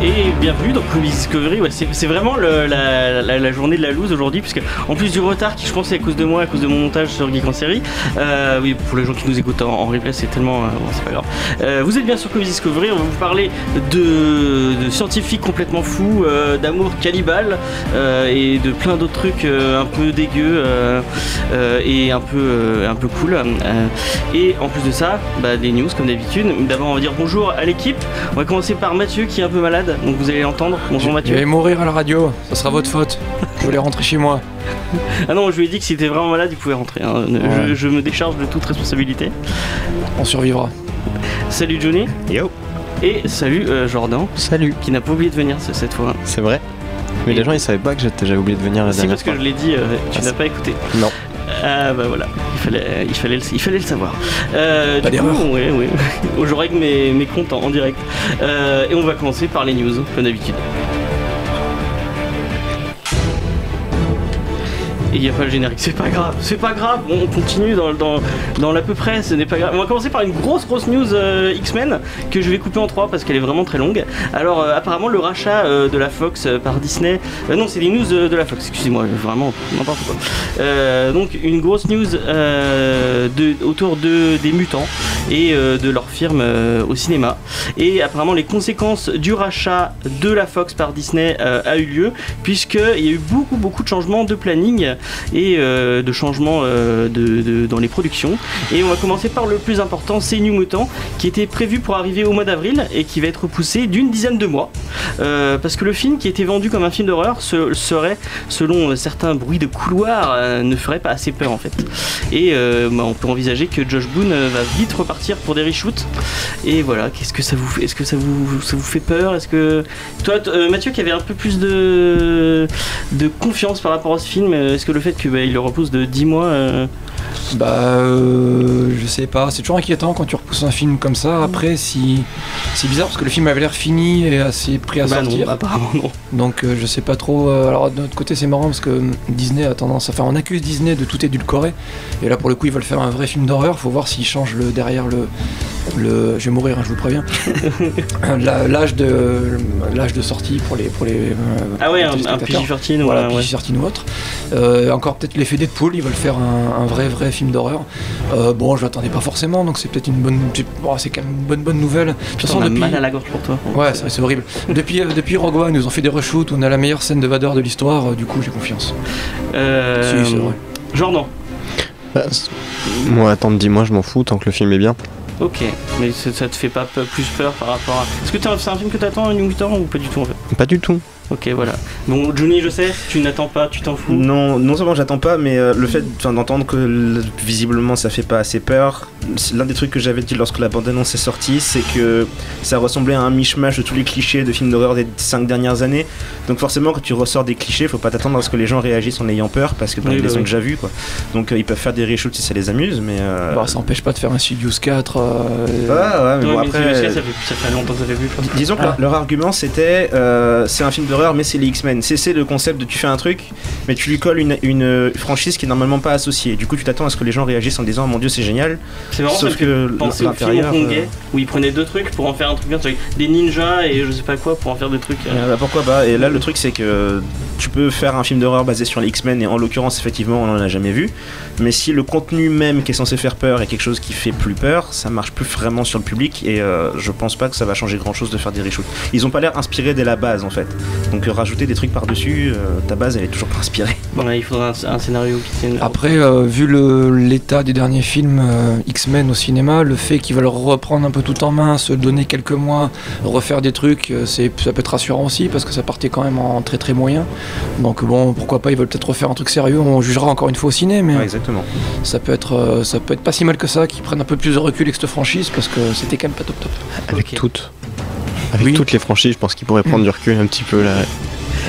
Et bienvenue dans Comics Discovery. C'est vraiment la, journée de la loose aujourd'hui, puisque en plus du retard qui je pense est à cause de moi, à cause de mon montage sur Geek en série. euh, oui, pour les gens qui nous écoutent en, replay, c'est tellement. euh, bon, c'est pas grave. Euh, vous êtes bien sur Comics Discovery. On va vous parler de, scientifiques complètement fous, d'amour cannibale et de plein d'autres trucs un peu dégueux et un peu, un peu cool. Et en plus de ça, bah, des news comme d'habitude. D'abord, on va dire bonjour à l'équipe. On va commencer par Mathieu qui est un peu malade, donc vous allez l'entendre. Bonjour Je Mathieu. vais mourir à la radio, ça sera votre faute. Je voulais rentrer chez moi. Ah non, je lui ai dit que s'il était vraiment malade, il pouvait rentrer. hein. Je- Ouais. Je, me décharge de toute responsabilité. On survivra. Salut Johnny. Yo, Et salut euh, Jordan, salut. qui n'a pas oublié de venir ce- cette fois. C'est vrai. Mais les gens ils savaient pas que j'étais- j'avais oublié de venir la C'est dernière parce que fois. je l'ai dit, euh, tu Ah, n'as c'est- pas écouté. Non. Ah bah voilà, il fallait, il fallait, le, il fallait le savoir. Euh, Pas du coup, d'erreur. ouais, ouais. Je règle mes, mes comptes en, en direct. Euh, et on va commencer par les news, comme d'habitude. Il n'y a pas le générique, c'est pas grave, c'est pas grave, on continue dans, dans, dans l'à peu près, ce n'est pas grave. On va commencer par une grosse grosse news euh, X-Men que je vais couper en trois parce qu'elle est vraiment très longue. Alors euh, apparemment le rachat euh, de la Fox par Disney, non c'est les news de la Fox, excusez-moi, vraiment n'importe quoi. Donc une grosse news de, autour de, des mutants et de leur firme au cinéma. Et apparemment les conséquences du rachat de la Fox par Disney a eu lieu puisqu'il y a eu beaucoup beaucoup de changements de planning et euh, de changements euh, dans les productions. Et on va commencer par le plus important, c'est New Mutant qui était prévu pour arriver au mois d'avril et qui va être repoussé d'une dizaine de mois. Euh, parce que le film qui était vendu comme un film d'horreur se- serait, selon certains bruits de couloir, ne ferait pas assez peur en fait. Et bah, on peut envisager que Josh Boone va vite repartir pour des reshoots. Et voilà, qu'est-ce que ça vous fait Est-ce que ça vous, fait peur? Est-ce que toi, Mathieu, qui avait un peu plus de, confiance par rapport à ce film, est-ce le fait qu'il le repousse de 10 mois, euh, Bah, euh, je sais pas, c'est toujours inquiétant quand tu repousses un film comme ça. Après, si. C'est bizarre parce que le film avait l'air fini et assez prêt à bah non, sortir. apparemment non. Donc, euh, je sais pas trop. euh, alors, de notre côté, c'est marrant parce que Disney a tendance à faire. On accuse Disney de tout édulcorer. Et là, pour le coup, ils veulent faire un vrai film d'horreur. Faut voir s'ils changent le, derrière le. le je vais mourir, hein, je vous préviens. L'âge de, l'âge de sortie pour les. Pour les euh, Ah ouais, un, un spectateurs. PG-13, Voilà, voilà, ouais. PG-13 ou autre. Encore peut-être l'effet Deadpool, ils veulent faire un, un vrai vrai film d'horreur. Euh, bon, je l'attendais pas forcément, donc c'est peut-être une bonne, bon, c'est quand même une bonne bonne nouvelle. De toute façon, on a depuis, mal à la gorge pour toi. ouais, c'est c'est horrible. depuis euh, depuis Rogue One, ils nous ont fait des reshoots, on a la meilleure scène de Vader de l'histoire. euh, du coup, j'ai confiance. Euh, Si, c'est vrai. Jordan. Bah, moi, attendre 10 mois, je m'en fous tant que le film est bien. Ok, mais ça, ça te fait pas plus peur par rapport à. Est-ce que c'est un film que t'attends, New Mutant, ou pas du tout en fait? Pas du tout. Ok, voilà. Bon, Johnny, je sais, tu n'attends pas, tu t'en fous. Non, non seulement j'attends pas, mais euh, le fait d'entendre que visiblement ça fait pas assez peur, l'un des trucs que j'avais dit lorsque la bande-annonce est sortie, c'est que ça ressemblait à un mishmash de tous les clichés de films d'horreur des cinq dernières années. Donc forcément, quand tu ressors des clichés, faut pas t'attendre à ce que les gens réagissent en ayant peur, parce que bah, Oui, ils bah les oui. ont déjà vus, quoi. Donc euh, ils peuvent faire des reshoots si ça les amuse, mais... euh, Bah, ça empêche pas de faire un Studios 4. euh, ouais, ouais, mais Ouais, bon, mais après... ça, fait, ça fait longtemps que ça fait pense. Disons que Ah. leur, leur argument c'était euh, c'est un film d'horreur mais c'est les X-Men. C'est c'est le concept de tu fais un truc mais tu lui colles une, une franchise qui est normalement pas associée. Du coup tu t'attends à ce que les gens réagissent en disant oh mon dieu c'est génial. C'est marrant, Sauf fait que penser au film hongkongais, où ils prenaient deux trucs pour en faire un truc bien, des ninjas et je sais pas quoi pour en faire des trucs. euh, euh, bah, pourquoi pas Et là le truc c'est que tu peux faire un film d'horreur basé sur les X-Men et en l'occurrence effectivement on en a jamais vu. Mais si le contenu même qui est censé faire peur est quelque chose qui fait plus peur, ça marche plus vraiment sur le public et euh, je pense pas que ça va changer grand chose de faire des reshoots. Ils ont pas l'air inspirés dès la base en fait. Donc euh, rajouter des trucs par dessus, ta base elle est toujours pas inspirée. ouais, il faudra un, un scénario qui tienne. Après, euh, vu l'état des derniers films euh, X-Men au cinéma, le fait qu'ils veulent reprendre un peu tout en main, se donner quelques mois, refaire des trucs, euh, c'est, ça peut être rassurant aussi parce que ça partait quand même en très très moyen. Donc bon, pourquoi pas, ils veulent peut-être refaire un truc sérieux, on jugera encore une fois au ciné, mais Ouais, exactement. ça, peut être, euh, ça peut être pas si mal que ça, qu'ils prennent un peu plus de recul avec cette franchise parce que c'était quand même pas top top. Avec toutes. Avec Oui. toutes les franchises, je pense qu'ils pourraient prendre du recul un petit peu là.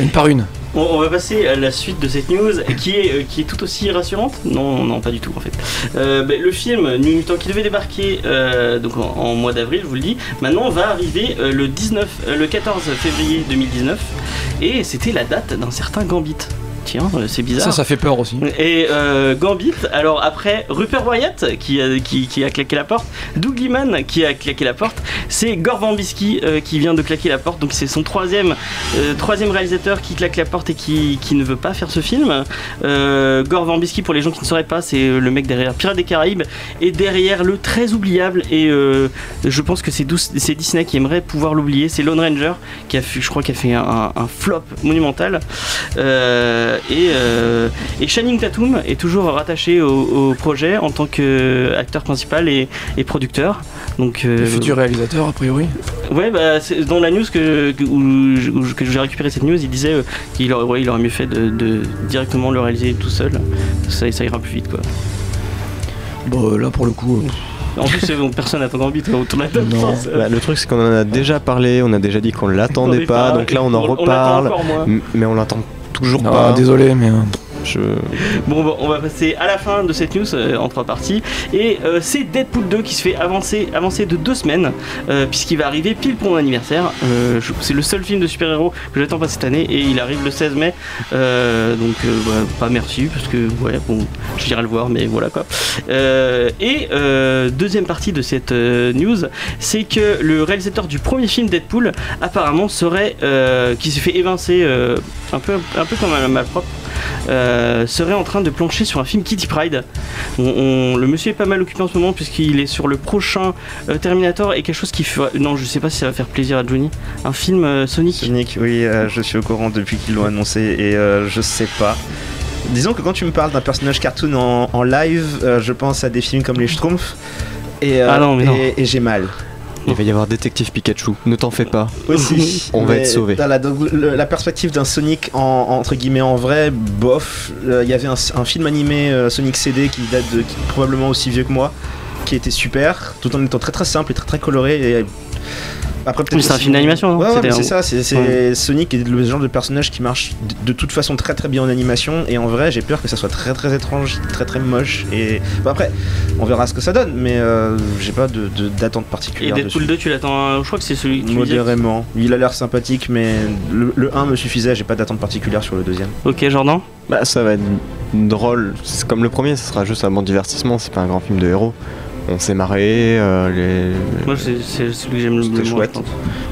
Une par une. On, on va passer à la suite de cette news qui est, euh, qui est tout aussi rassurante? Non, non, pas du tout en fait. Euh, ben, le film New Mutant qui devait débarquer euh, donc en, en mois d'avril, je vous le dis, maintenant va arriver euh, le 19, euh, le 14 février 2019 et c'était la date d'un certain Gambit. Tiens, euh, c'est bizarre. Ça, ça fait peur aussi. Et euh, Gambit, alors après Rupert Wyatt qui a, qui, qui a claqué la porte, Doug Liman qui a claqué la porte, c'est Gore Verbinski euh, qui vient de claquer la porte, donc c'est son troisième, euh, troisième réalisateur qui claque la porte et qui, qui ne veut pas faire ce film. Euh, Gore Verbinski, pour les gens qui ne sauraient pas, c'est euh, le mec derrière Pirates des Caraïbes et derrière le très oubliable, et euh, je pense que c'est Disney qui aimerait pouvoir l'oublier, c'est Lone Ranger qui a fait, je crois, qui a fait un, un flop monumental. Euh, et, euh, et Channing Tatum est toujours rattaché au, au projet en tant qu'acteur principal et, et producteur. Donc, euh, Le futur réalisateur, a priori. Ouais, bah, c'est- dans la news que, où où j'ai récupéré cette news, il disait euh, qu'il aurait, ouais, il aurait mieux fait de, de directement le réaliser tout seul. Ça, ça ira plus vite quoi. Bon, euh, là, pour le coup, euh, En plus, bon, personne n'attend Gambit autour de la table. Pense. Bah, le truc, c'est qu'on en a déjà parlé, on a déjà dit qu'on l'attendait pas, donc là on en reparle, encore mais on l'attend toujours non, pas. désolé, mais. Bon, bon, on va passer à la fin de cette news euh, en trois parties. Et euh, c'est Deadpool 2 qui se fait avancer, de deux semaines, euh, puisqu'il va arriver pile pour mon anniversaire. C'est le seul film de super-héros que j'attends pas cette année, et il arrive le 16 mai. Donc, bah, pas merci, parce que, ouais, bon, j'irai le voir, mais voilà quoi. Et deuxième partie de cette news, c'est que le réalisateur du premier film Deadpool, apparemment, serait. qui s'est fait évincer un, peu, un peu comme un malpropre euh, serait en train de plancher sur un film Kitty Pride. On- on- le monsieur est pas mal occupé en ce moment puisqu'il est sur le prochain euh, Terminator et quelque chose qui fera... Non, je sais pas si ça va faire plaisir à Johnny. Un film euh, Sonic. Sonic, oui, je suis au courant depuis qu'ils l'ont annoncé et je sais pas. Disons que quand tu me parles d'un personnage cartoon en, en live, je pense à des films comme les Schtroumpfs et, Ah non, mais non. et, et j'ai mal. Il va y avoir Détective Pikachu, ne t'en fais pas. Aussi, On va être sauvés. dans La, perspective d'un Sonic en, entre guillemets en vrai, bof. Euh, Il y avait un, un film animé euh, Sonic CD qui date de qui probablement aussi vieux que moi, qui était super, tout en étant très très simple et très très coloré. Et après peut-être c'est un film d'animation, non Ouais, ouais, mais c'est ça. C'est c'est- Sonic est le genre de personnage qui marche de, de toute façon très très bien en animation. Et en vrai, j'ai peur que ça soit très très étrange, très très moche. Et bon, après, on verra ce que ça donne, mais euh, j'ai pas de de- d'attente Et particulière. Deadpool dessus. 2, tu l'attends. Je crois que c'est celui que tu me disais. Modérément. Il a l'air sympathique, mais le, le 1 me suffisait, j'ai pas d'attente particulière sur le deuxième. Ok, Jordan. Bah ça va être drôle, c'est comme le premier, ce sera juste un bon divertissement, c'est pas un grand film de héros. On s'est marré, euh, les... Moi, c'est celui que j'aime le je chouette.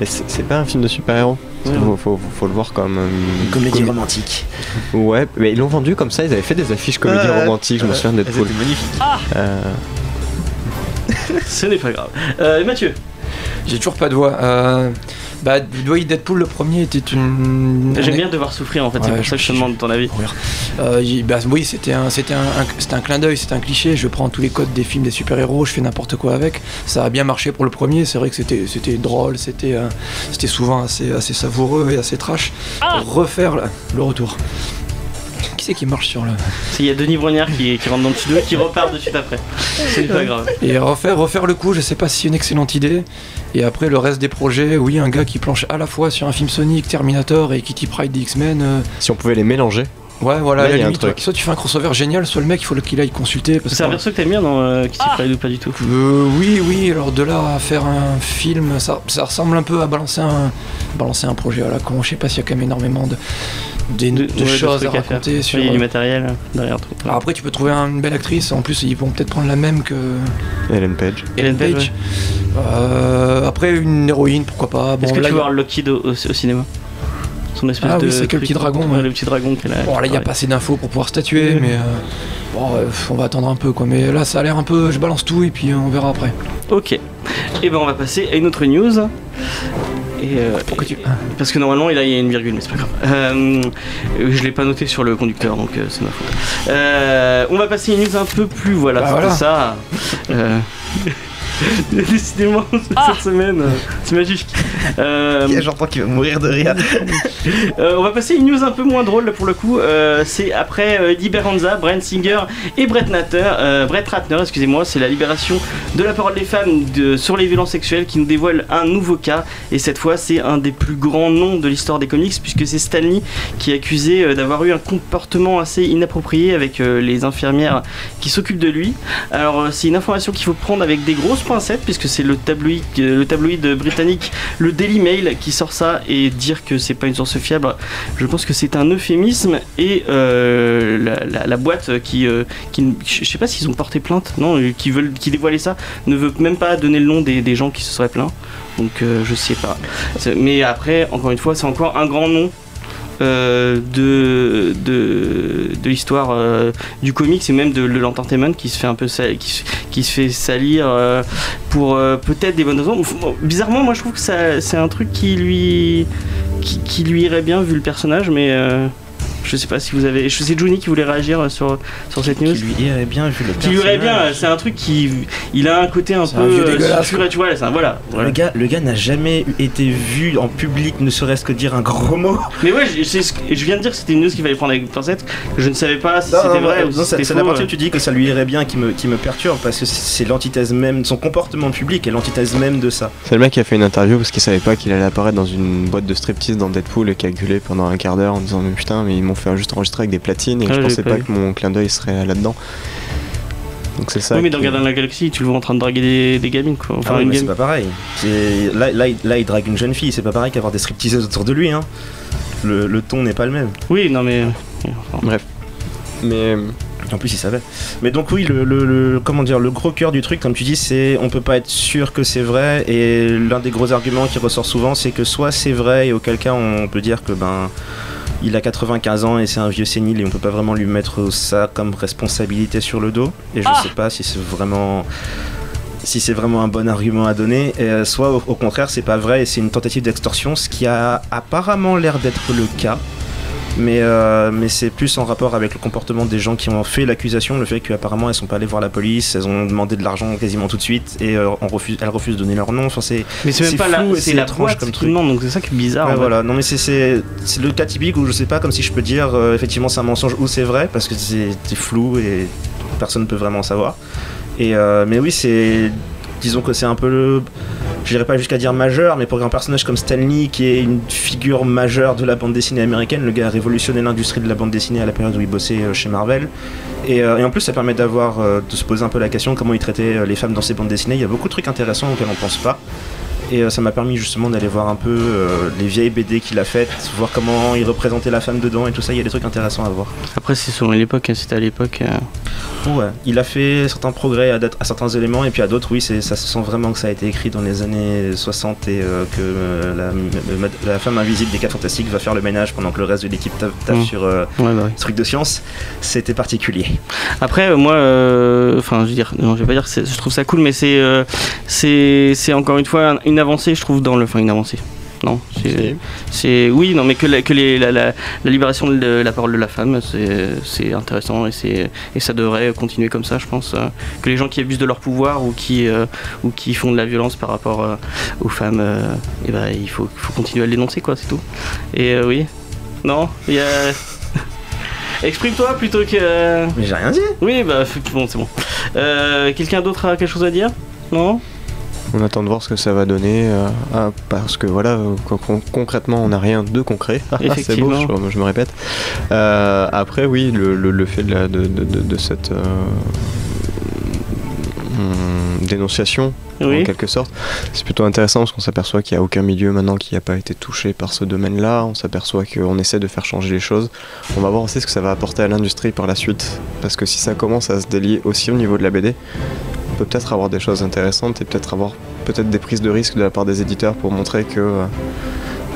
Et c'est pas un film de super-héros. Ouais. Faut, faut- faut le voir comme... euh, comédie comme- romantique. Ouais, mais ils l'ont vendu comme ça, ils avaient fait des affiches comédie Ouais, romantique, je me souviens de Deadpool. magnifique. Euh, Ce n'est pas grave. Euh, Mathieu? J'ai toujours pas de voix. Euh, bah, Deadpool, le premier était une. J'aime bien devoir souffrir en fait, c'est Ouais, pour ça que je te demande ton avis. Euh, bah, oui, c'était un, c'était un, un- c'était un clin d'œil, c'était un cliché. Je prends tous les codes des films des super-héros, je fais n'importe quoi avec. Ça a bien marché pour le premier. C'est vrai que c'était, c'était drôle, c'était, euh, c'était souvent assez, assez savoureux et assez trash. Refaire le, le retour. Qui c'est qui marche sur le Il y a Denis Brognard qui, qui rentre dans le studio et qui repart de suite après. C'est pas grave. et refaire, refaire le coup. Je sais pas si c'est une excellente idée. Et après le reste des projets, oui, un gars qui planche à la fois sur un film Sonic, Terminator et Kitty Pryde des X-Men. euh, si on pouvait les mélanger, Ouais, voilà, Là, à la il y a un limite, truc. soit tu fais un crossover génial, soit le mec, il faut qu'il aille consulter. Parce C'est un que- perso que t'aimes bien dans euh, Kitty Pryde ou pas du tout Euh, oui, oui, alors de là à faire un film, ça, ça ressemble un peu à balancer un, balancer un projet à la con. Je sais pas s'il y a quand même énormément de, des- de, ouais, choses à raconter sur. Il y a du matériel euh, derrière tout. Alors après, tu peux trouver une belle actrice. En plus, ils vont peut-être prendre la même que Ellen Page. Ellen Page, Euh, après, une héroïne, pourquoi pas. Bon, Est-ce que là, tu a- voir Lockheed au, au- au cinéma? Son espèce Ah oui, de. c'est que le petit dragon, ouais. Le petit dragon qu'elle a. Bon, là, il n'y a pas assez d'infos pour pouvoir statuer, Ouais. mais euh, bon, euh, on va attendre un peu, quoi. Mais là, ça a l'air un peu. Je balance tout et puis euh, on verra après. Ok. Et ben on va passer à une autre news. Et euh, Pourquoi tu. Parce que normalement, il y a une virgule, mais c'est pas grave. Euh, je l'ai pas noté sur le conducteur, donc euh, c'est ma faute. Euh, on va passer une news un peu plus, voilà, Bah voilà. ça. Décidément, cette semaine, euh, c'est magique. Euh, J'entends qu'il va mourir de rire. euh, on va passer à une news un peu moins drôle pour le coup. Euh, c'est après euh, Eddie Beranza, Brent Singer et Brett Natter, euh, Brett Ratner, excusez-moi, c'est la libération de la parole des femmes de- sur les violences sexuelles qui nous dévoile un nouveau cas. Et cette fois, c'est un des plus grands noms de l'histoire des comics puisque c'est Stanley qui est accusé euh, d'avoir eu un comportement assez inapproprié avec euh, les infirmières qui s'occupent de lui. Alors euh, c'est une information qu'il faut prendre avec des grosses puisque c'est le tabloïd, britannique, le Daily Mail qui sort ça et dire que c'est pas une source fiable, je pense que c'est un euphémisme et euh, la, boîte qui, euh, je sais pas s'ils ont porté plainte, non, euh, qui veulent, qui dévoilait ça, ne veut même pas donner le nom des, gens qui se seraient plaints. Donc euh, je sais pas. Mais après, encore une fois, c'est encore un grand nom de, de, de l'histoire euh, du comics et même de, l'entertainment qui se fait un peu sal- qui, se- fait salir euh, pour euh, peut-être des bonnes raisons. Bizarrement, moi je trouve que c'est un truc qui lui qui, qui lui irait bien vu le personnage, mais euh, je sais pas si vous avez. je- C'est Johnny qui voulait réagir sur, sur cette news. Qui lui irait bien vu le Qui lui irait bien, c'est un truc qui. Il a un côté un peu. un vieux euh, tu vois, c'est un- voilà. Le gars, le gars n'a jamais été vu en public, ne serait-ce que dire un gros mot. Mais ouais, je, c'est ce que- je viens de dire que c'était une news qu'il fallait prendre avec pincette. Je ne savais pas si Non, c'était non, vrai non, ou si c'est c'était c'est faux. la partie où tu dis que ça lui irait bien qui me, qui me perturbe parce que c'est l'antithèse même, son comportement public est l'antithèse même de ça. C'est le mec qui a fait une interview parce qu'il savait pas qu'il allait apparaître dans une boîte de striptease dans Deadpool et qui a gueulé pendant un quart d'heure en disant mais putain mais ils m'ont fait juste enregistrer avec des platines et Ah, je pensais pas que mon clin d'œil serait là-dedans. Donc c'est ça. Oui, mais dans Gardien de la Galaxie, tu le vois en train de draguer des, des gamines quoi. Enfin, Ah oui, mais c'est pas pareil. Là, là, il- là, il drague une jeune fille, c'est pas pareil qu'avoir des stripteaseuses autour de lui. Hein. Le, le ton n'est pas le même. Oui, non mais. enfin, Mais En plus, il savait. Mais donc oui, le, le- le- comment dire, le gros cœur du truc, comme tu dis, c'est on peut pas être sûr que c'est vrai. Et l'un des gros arguments qui ressort souvent, c'est que soit c'est vrai et auquel cas on peut dire que ben il a 95 ans et c'est un vieux sénile et on peut pas vraiment lui mettre ça comme responsabilité sur le dos. Et je Ah sais pas si c'est vraiment si c'est vraiment un bon argument à donner, Et, euh, soit au, au contraire c'est pas vrai et c'est une tentative d'extorsion, ce qui a apparemment l'air d'être le cas. Mais, euh, mais c'est plus en rapport avec le comportement des gens qui ont fait l'accusation, le fait qu'apparemment elles sont pas allées voir la police, elles ont demandé de l'argent quasiment tout de suite et euh, on refuse, elles refusent de donner leur nom. Enfin, c'est Mais c'est même pas la, flou et c'est la boîte comme truc. demande, donc c'est ça qui est bizarre. Ouais, voilà, non mais c'est- c'est c'est le cas typique où je sais pas comme si je peux dire euh, effectivement c'est un mensonge ou c'est vrai parce que c'est c'est flou et personne ne peut vraiment savoir. Et euh, mais oui, c'est disons que c'est un peu le je dirais pas jusqu'à dire majeur, mais pour un personnage comme Stanley, qui est une figure majeure de la bande dessinée américaine, le gars a révolutionné l'industrie de la bande dessinée à la période où il bossait euh, chez Marvel. Et, euh, et en plus, ça permet d'avoir, euh, de se poser un peu la question comment il traitait les femmes dans ses bandes dessinées. Il y a beaucoup de trucs intéressants auxquels on pense pas. Et euh, ça m'a permis justement d'aller voir un peu euh, les vieilles BD qu'il a faites, voir comment il représentait la femme dedans et tout ça. Il y a des trucs intéressants à voir. Après, c'est selon l'époque, hein, c'était à l'époque. euh, Ouais, il a fait certains progrès à, certains éléments et puis à d'autres, oui, ça se sent vraiment que ça a été écrit dans les années 60 et euh, que euh, la, femme invisible des 4 Fantastiques va faire le ménage pendant que le reste de l'équipe taffe taffe Mm. sur euh, Ouais, bah oui. ce truc de science. C'était particulier. Après, moi, enfin, je veux dire, non, je vais pas dire que je trouve ça cool, mais c'est, c'est, encore une fois un- une avancée, je trouve, dans le, enfin, une avancée. Non, c'est, c'est, oui, non, mais que, la, que les, la, la, la libération de la parole de la femme, c'est, c'est intéressant et c'est, et ça devrait continuer comme ça, je pense. euh, que les gens qui abusent de leur pouvoir ou qui, euh, ou qui font de la violence par rapport euh, aux femmes, euh, eh ben, il faut, faut continuer à le dénoncer, quoi, c'est tout. Et oui, non, il y a. Exprime-toi plutôt que. Mais j'ai rien dit. Oui, bah bon, c'est bon. Euh, Quelqu'un d'autre a quelque chose à dire? Non? On attend de voir ce que ça va donner euh, ah, parce que voilà euh, con- con- concrètement on n'a rien de concret. c'est beau, je, je me répète. Euh, après oui le, le- le fait de, la- de, de- de- de cette hum, dénonciation en quelque sorte. C'est plutôt intéressant parce qu'on s'aperçoit qu'il n'y a aucun milieu maintenant qui n'a pas été touché par ce domaine-là. On s'aperçoit qu'on essaie de faire changer les choses. On va voir aussi ce que ça va apporter à l'industrie par la suite. Parce que si ça commence à se délier aussi au niveau de la BD, peut peut-être avoir des choses intéressantes et peut-être avoir peut-être des prises de risque de la part des éditeurs pour montrer que euh,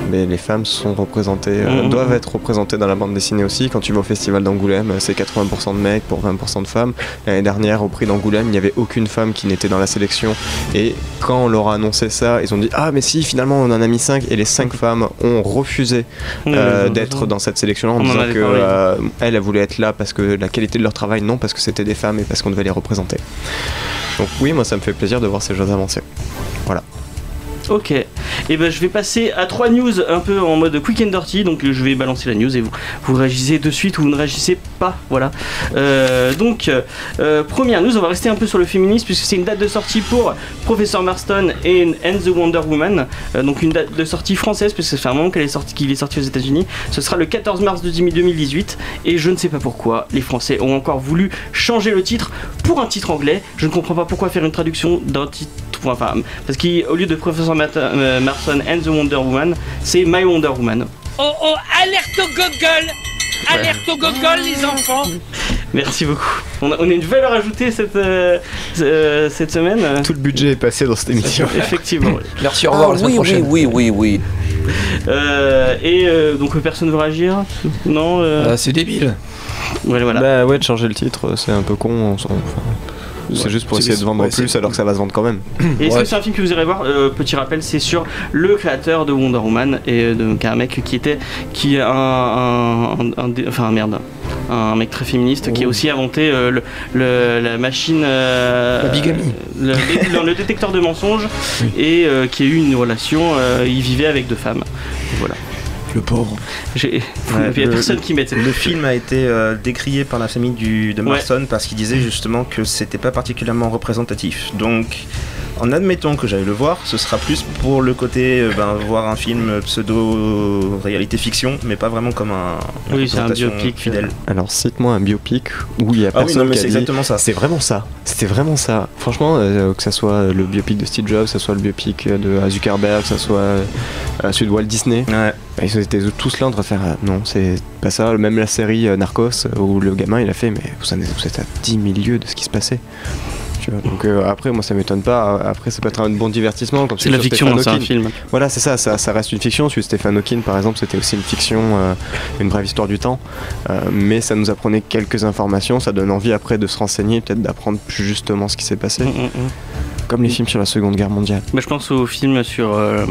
mais les femmes sont représentées, euh, Mhm. doivent être représentées dans la bande dessinée aussi. Quand tu vas au festival d'Angoulême, c'est 80% de mecs pour 20% de femmes. L'année dernière, au prix d'Angoulême, il n'y avait aucune femme qui n'était dans la sélection. Et quand on leur a annoncé ça, ils ont dit Ah, mais si, finalement, on en a mis 5. Et les 5 femmes ont refusé euh, d'être dans cette sélection-là en On disant avait que parlé. euh, elles, elles voulaient être là parce que la qualité de leur travail, non, parce que c'était des femmes et parce qu'on devait les représenter. Donc oui, moi ça me fait plaisir de voir ces choses avancer. Ok. Et ben je vais passer à trois news un peu en mode quick and dirty. Donc je vais balancer la news et vous, vous réagissez de suite ou vous ne réagissez pas. Voilà. Euh, donc euh, première news, on va rester un peu sur le féminisme puisque c'est une date de sortie pour Professor Marston et and the Wonder Woman. Euh, donc une date de sortie française puisque ça fait un moment qu'elle est sortie, qu'il est sorti aux États-Unis. Ce sera le 14 mars de 2018 et je ne sais pas pourquoi les Français ont encore voulu changer le titre pour un titre anglais. Je ne comprends pas pourquoi faire une traduction d'un titre. Enfin, parce qu'au lieu de Professor Mat- euh, Marston and the Wonder Woman, c'est My Wonder Woman. Oh oh, alerte au gogol Alerte au gogol, les enfants Merci beaucoup. On a, on a une valeur ajoutée cette, euh, euh, cette semaine. euh, Tout le budget est passé dans cette émission. Effectivement. Merci, au revoir Ah, la semaine oui, prochaine. oui, oui, oui, oui. Euh, et euh, donc personne ne veut réagir? Non euh, Ah, c'est débile. voilà, voilà. Bah ouais, de changer le titre, c'est un peu con. on s'en- enfin, c'est Ouais, juste pour essayer de vendre ouais, plus alors que ça va se vendre quand même. Et est-ce Ouais. que c'est un film que vous irez voir Euh, Petit rappel, c'est sur le créateur de Wonder Woman et euh, est un mec qui était qui est un, un, un- un dé- enfin merde un mec très féministe qui a Oh. aussi inventé euh, le, le- la machine euh, La bigamie. le, le- le détecteur de mensonges Oui. et euh, qui a eu une relation euh, il vivait avec deux femmes voilà Le pauvre. J'ai- Ouais, il y a le- personne qui met cette Le film a été euh, décrié par la famille du, de Ouais. Marston parce qu'il disait justement que c'était pas particulièrement représentatif. Donc, en admettant que j'aille le voir, ce sera plus pour le côté euh, ben, voir un film pseudo réalité fiction, mais pas vraiment comme un une Oui, c'est un représentation biopic, fidèle. Alors cite-moi un biopic où il y a Ah oui, personne non, mais qui a c'est dit- exactement ça. C'est vraiment ça. C'était vraiment ça. Franchement, euh, que ça soit le biopic de Steve Jobs, que ça soit le biopic de Zuckerberg, que ça soit euh, celui de Walt Disney, Ouais. bah, ils étaient tous là en train de faire euh, non, c'est pas ça. Même la série euh, Narcos euh, où le gamin il a fait mais vous en êtes, vous êtes à 10 000 lieues de ce qui se passait. Tu vois, donc euh, après moi ça m'étonne pas. Après ça peut être un bon divertissement comme c'est la fiction c'est un film Voilà, c'est ça, ça, ça reste une fiction. Celui de Stephen Hawking, par exemple, c'était aussi une fiction, euh, une brève histoire du temps. Euh, mais ça nous apprenait quelques informations, ça donne envie après de se renseigner, peut-être d'apprendre plus justement ce qui s'est passé. Mm, mm, mm. Comme les films sur la Seconde Guerre mondiale. Je pense au film sur euh,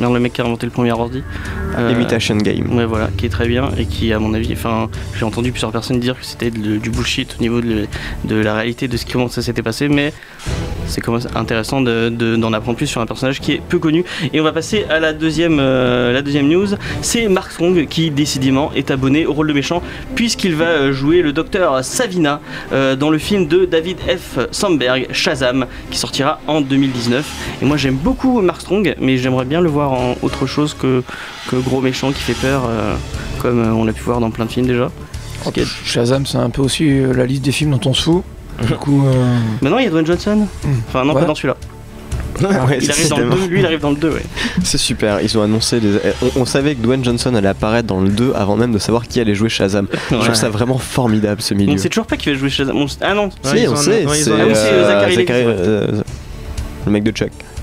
merde, le mec qui a inventé le premier ordi. Euh, Imitation Game. Ouais, voilà, qui est très bien et qui, à mon avis, enfin, j'ai entendu plusieurs personnes dire que c'était du bullshit au niveau de, de la réalité de ce qui ça s'était passé, mais c'est quand même intéressant de- de- d'en apprendre plus sur un personnage qui est peu connu. Et on va passer à la deuxième, euh, la deuxième news. C'est Mark Strong qui, décidément, est abonné au rôle de méchant puisqu'il va euh, jouer le docteur Savina dans le film de David F. Sandberg, Shazam, qui sortira en 2019. Et moi, j'aime beaucoup Mark Strong, mais j'aimerais bien le voir en autre chose que, que gros méchant qui fait peur, euh, comme euh, on l'a pu voir dans plein de films déjà. A- Shazam, c'est un peu aussi euh, la liste des films dont on se fout. Du coup, euh, Maintenant, il y a Dwayne Johnson. Enfin, non, Ouais. pas dans celui-là. Ouais, Il arrive dans le décidément. 2, lui, il arrive dans le 2, ouais. C'est super, ils ont annoncé des... on, on savait que Dwayne Johnson allait apparaître dans le 2 avant même de savoir qui allait jouer Shazam. Je trouve ça vraiment formidable ce milieu. On sait toujours pas qui va jouer Shazam. On Ah non, Si, on sait, c'est Ah oui, c'est, euh, Zachary Levi,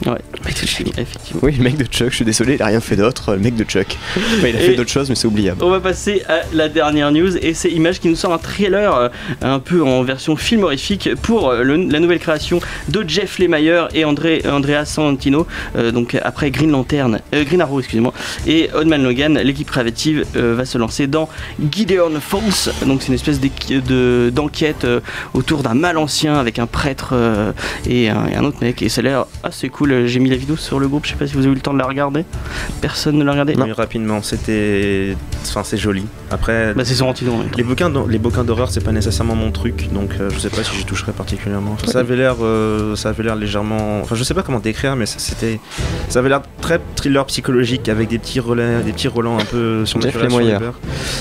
ouais. le mec de Chuck. ouais. Effectivement. Oui, le mec de Chuck, je suis désolé, il a rien fait d'autre, le mec de Chuck. Il a Et- fait d'autres choses, mais c'est oubliable. On va passer à la dernière news et c'est Image qui nous sort un trailer euh, un peu en version film horrifique pour euh, le- la nouvelle création de Jeff Lemire et André, Andrea Santino, euh, donc après Green Lantern, euh, Green Arrow excusez-moi, et Old Man Logan, l'équipe créative euh, va se lancer dans Gideon Falls, donc c'est une espèce de- d'enquête autour d'un mal ancien avec un prêtre et, un, et un autre mec et ça a l'air assez cool. J'ai mis la vidéo sur le groupe, je sais pas si vous avez eu le temps de la regarder. Personne ne l'a regardé. Oui, rapidement, c'était. Enfin, c'est joli. Après, Bah c'est même temps. les bouquins, les bouquins d'horreur, c'est pas nécessairement mon truc, donc euh, je sais pas si j'y toucherais particulièrement. Enfin, ça avait l'air, euh, ça avait l'air légèrement. Enfin, je sais pas comment décrire, mais ça- c'était, ça avait l'air très thriller psychologique avec des petits relais, des petits relents un peu sur Jeff Lemire.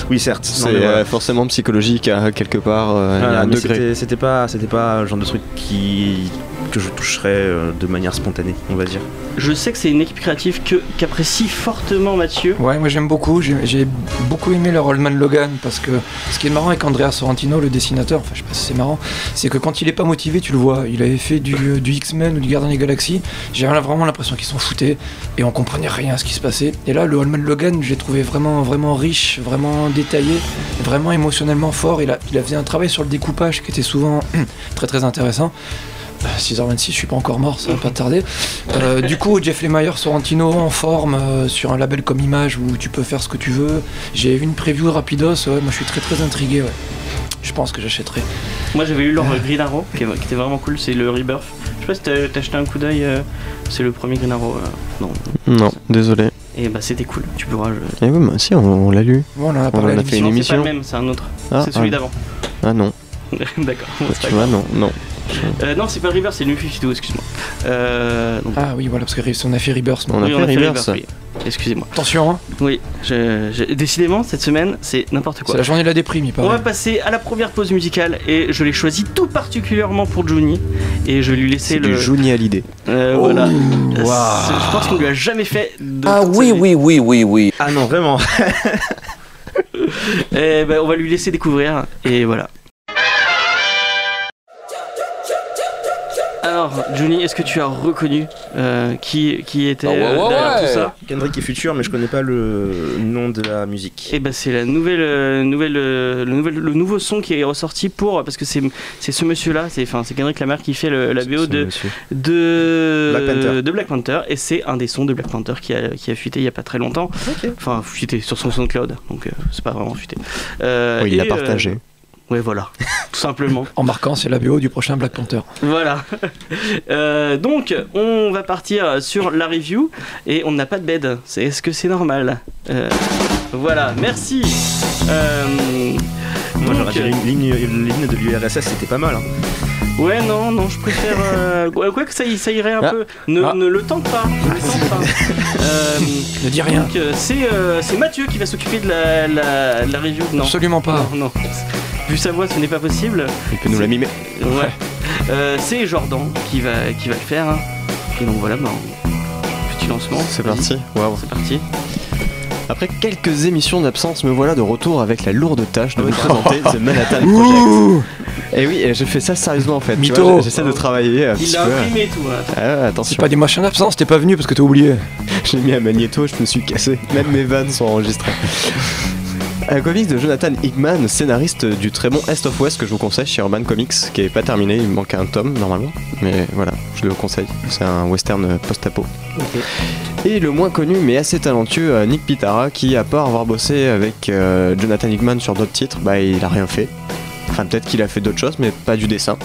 Oui, certes. Non, C'est euh, forcément psychologique à quelque part, euh, il y a Voilà, un mais degré. c'était- C'était pas, c'était pas le genre de truc qui que je toucherais euh, de manière spontanée, on va dire. Je sais que c'est une équipe créative que- qu'apprécie fortement Mathieu. ouais, moi j'aime beaucoup. J'ai beaucoup aimé le Rollman Logan parce que ce qui est marrant avec Andrea Sorrentino, le dessinateur, enfin je sais pas si c'est marrant, c'est que quand il est pas motivé, tu le vois. Il avait fait du, euh, du X-Men ou du Gardien des Galaxies. J'ai vraiment l'impression qu'ils s'en foutaient et on comprenait rien à ce qui se passait. Et là, le Rollman Logan, j'ai trouvé vraiment, vraiment riche, vraiment détaillé, vraiment émotionnellement fort. Il a, il a fait un travail sur le découpage qui était souvent très très intéressant. Euh, 6h26, je suis pas encore mort, ça va pas tarder. Euh, du coup, Jeff Lemire, Sorrentino en forme euh, sur un label comme Image où tu peux faire ce que tu veux. J'ai vu une preview rapidos, ouais, moi je suis très très intrigué. Ouais. je pense que j'achèterai. Moi j'avais eu leur Green Arrow qui, est- qui était vraiment cool, c'est le Rebirth. Je sais pas si t'as t'as acheté un coup d'œil, euh, c'est le premier Green Arrow. euh, non. Non, désolé. Et bah c'était cool, tu pourras. jouer. Eh oui, mais si, on, on l'a lu. Bon, on en a en fait l'émission. une Non, c'est pas émission. le même, c'est un autre. Ah, c'est celui ah. d'avant. Ah non, D'accord. bon, c'est tu vois, grave. non, non. Euh, non, c'est pas le Rebirth, c'est le New 52, excuse-moi. Euh, donc, Ah oui, voilà, parce qu'on a fait Rebirth. On a oui, fait Rebirth. Rebirth, oui. Excusez-moi. Attention, hein, Oui, je- je- décidément, cette semaine, c'est n'importe quoi. c'est la journée de la déprime, il On va paraît. passer à la première pause musicale et je l'ai choisi tout particulièrement pour Johnny et je vais lui laisser C'est le. du Johnny Hallyday. Euh, voilà. Ouh, Euh, c'est- Je pense qu'on lui a jamais fait. De Ah toute sa oui, vie. oui, oui, oui, oui. Ah non, vraiment. Eh ben, on va lui laisser découvrir et voilà. Alors, Johnny, est-ce que tu as reconnu euh, qui, qui était ouais, ouais, derrière ouais. tout ça? Kendrick est futur, mais je connais pas le nom de la musique. Eh ben c'est la nouvelle, euh, nouvelle, le, nouvel, le nouveau son qui est ressorti pour parce que c'est c'est ce monsieur là, c'est enfin c'est Kendrick Lamar qui fait le- la BO de de Black Panther. de Black Panther et c'est un des sons de Black Panther qui a, qui a fuité il y a pas très longtemps. Enfin fuité sur son SoundCloud donc euh, c'est pas vraiment fuité. Euh, Oui, il l'a et, partagé. Ouais voilà, tout simplement. En marquant, c'est la BO du prochain Black Panther. Voilà. Euh, donc, on va partir sur la review et on n'a pas de bed. Est-ce que c'est normal? Euh, Voilà. Merci. Euh, Moi donc, j'aurais dit l'hymne l'hymne de l'URSS, c'était pas mal. hein. Ouais, non, non, je préfère. Euh, ouais, quoi que ça, irait un Ah. peu. Ne, Ah. ne le tente pas. Ne le tente pas. Euh, Ne dis rien. donc, c'est euh, c'est Mathieu qui va s'occuper de la, la, la review. Non. Absolument pas. Non, non. Vu sa voix, ce n'est pas possible. Il peut nous la mimer. Ouais. Euh, c'est Jordan qui va, qui va le faire. hein. Et donc voilà, ben, petit lancement. C'est Vas-y. parti. Waouh. C'est parti. Après quelques émissions d'absence, me voilà de retour avec la lourde tâche de Ah vous présenter The Manhattan Project. Et oui, et je fais ça sérieusement en fait. tu Mytho. vois, J'essaie de travailler un Il petit l'a peu. imprimé et tout. hein. Ah, C'est attention. pas des machins d'absence, t'es pas venu parce que t'as oublié. J'ai mis un magnéto, je me suis cassé. Même mes vannes sont enregistrées. Un comics de Jonathan Hickman, scénariste du très bon Est of West que je vous conseille chez Urban Comics, qui est pas terminé, il me manque un tome normalement, mais voilà, je le conseille. C'est un western post-apo. Et le moins connu mais assez talentueux, euh, Nick Pitara, qui à part avoir bossé avec euh, Jonathan Hickman sur d'autres titres, bah il a rien fait. Enfin peut-être qu'il a fait d'autres choses, mais pas du dessin.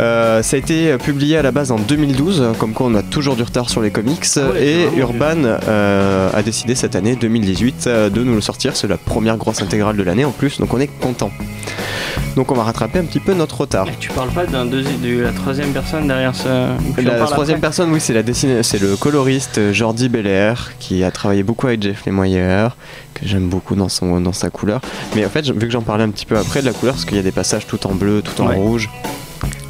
Euh, ça a été publié à la base en 2012, comme quoi on a toujours du retard sur les comics, Ah ouais, et Urban euh, a décidé cette année 2018 euh, de nous le sortir. C'est la première grosse intégrale de l'année en plus, donc on est content. Donc on va rattraper un petit peu notre retard. Et tu parles pas d'un de la troisième personne derrière ce. La troisième personne, oui, c'est la c'est le coloriste Jordi Belair qui a travaillé beaucoup avec Jeff Lemire, que j'aime beaucoup dans son dans sa couleur. Mais en fait, vu que j'en parlais un petit peu après de la couleur, parce qu'il y a des passages tout en bleu, tout en Ouais. rouge.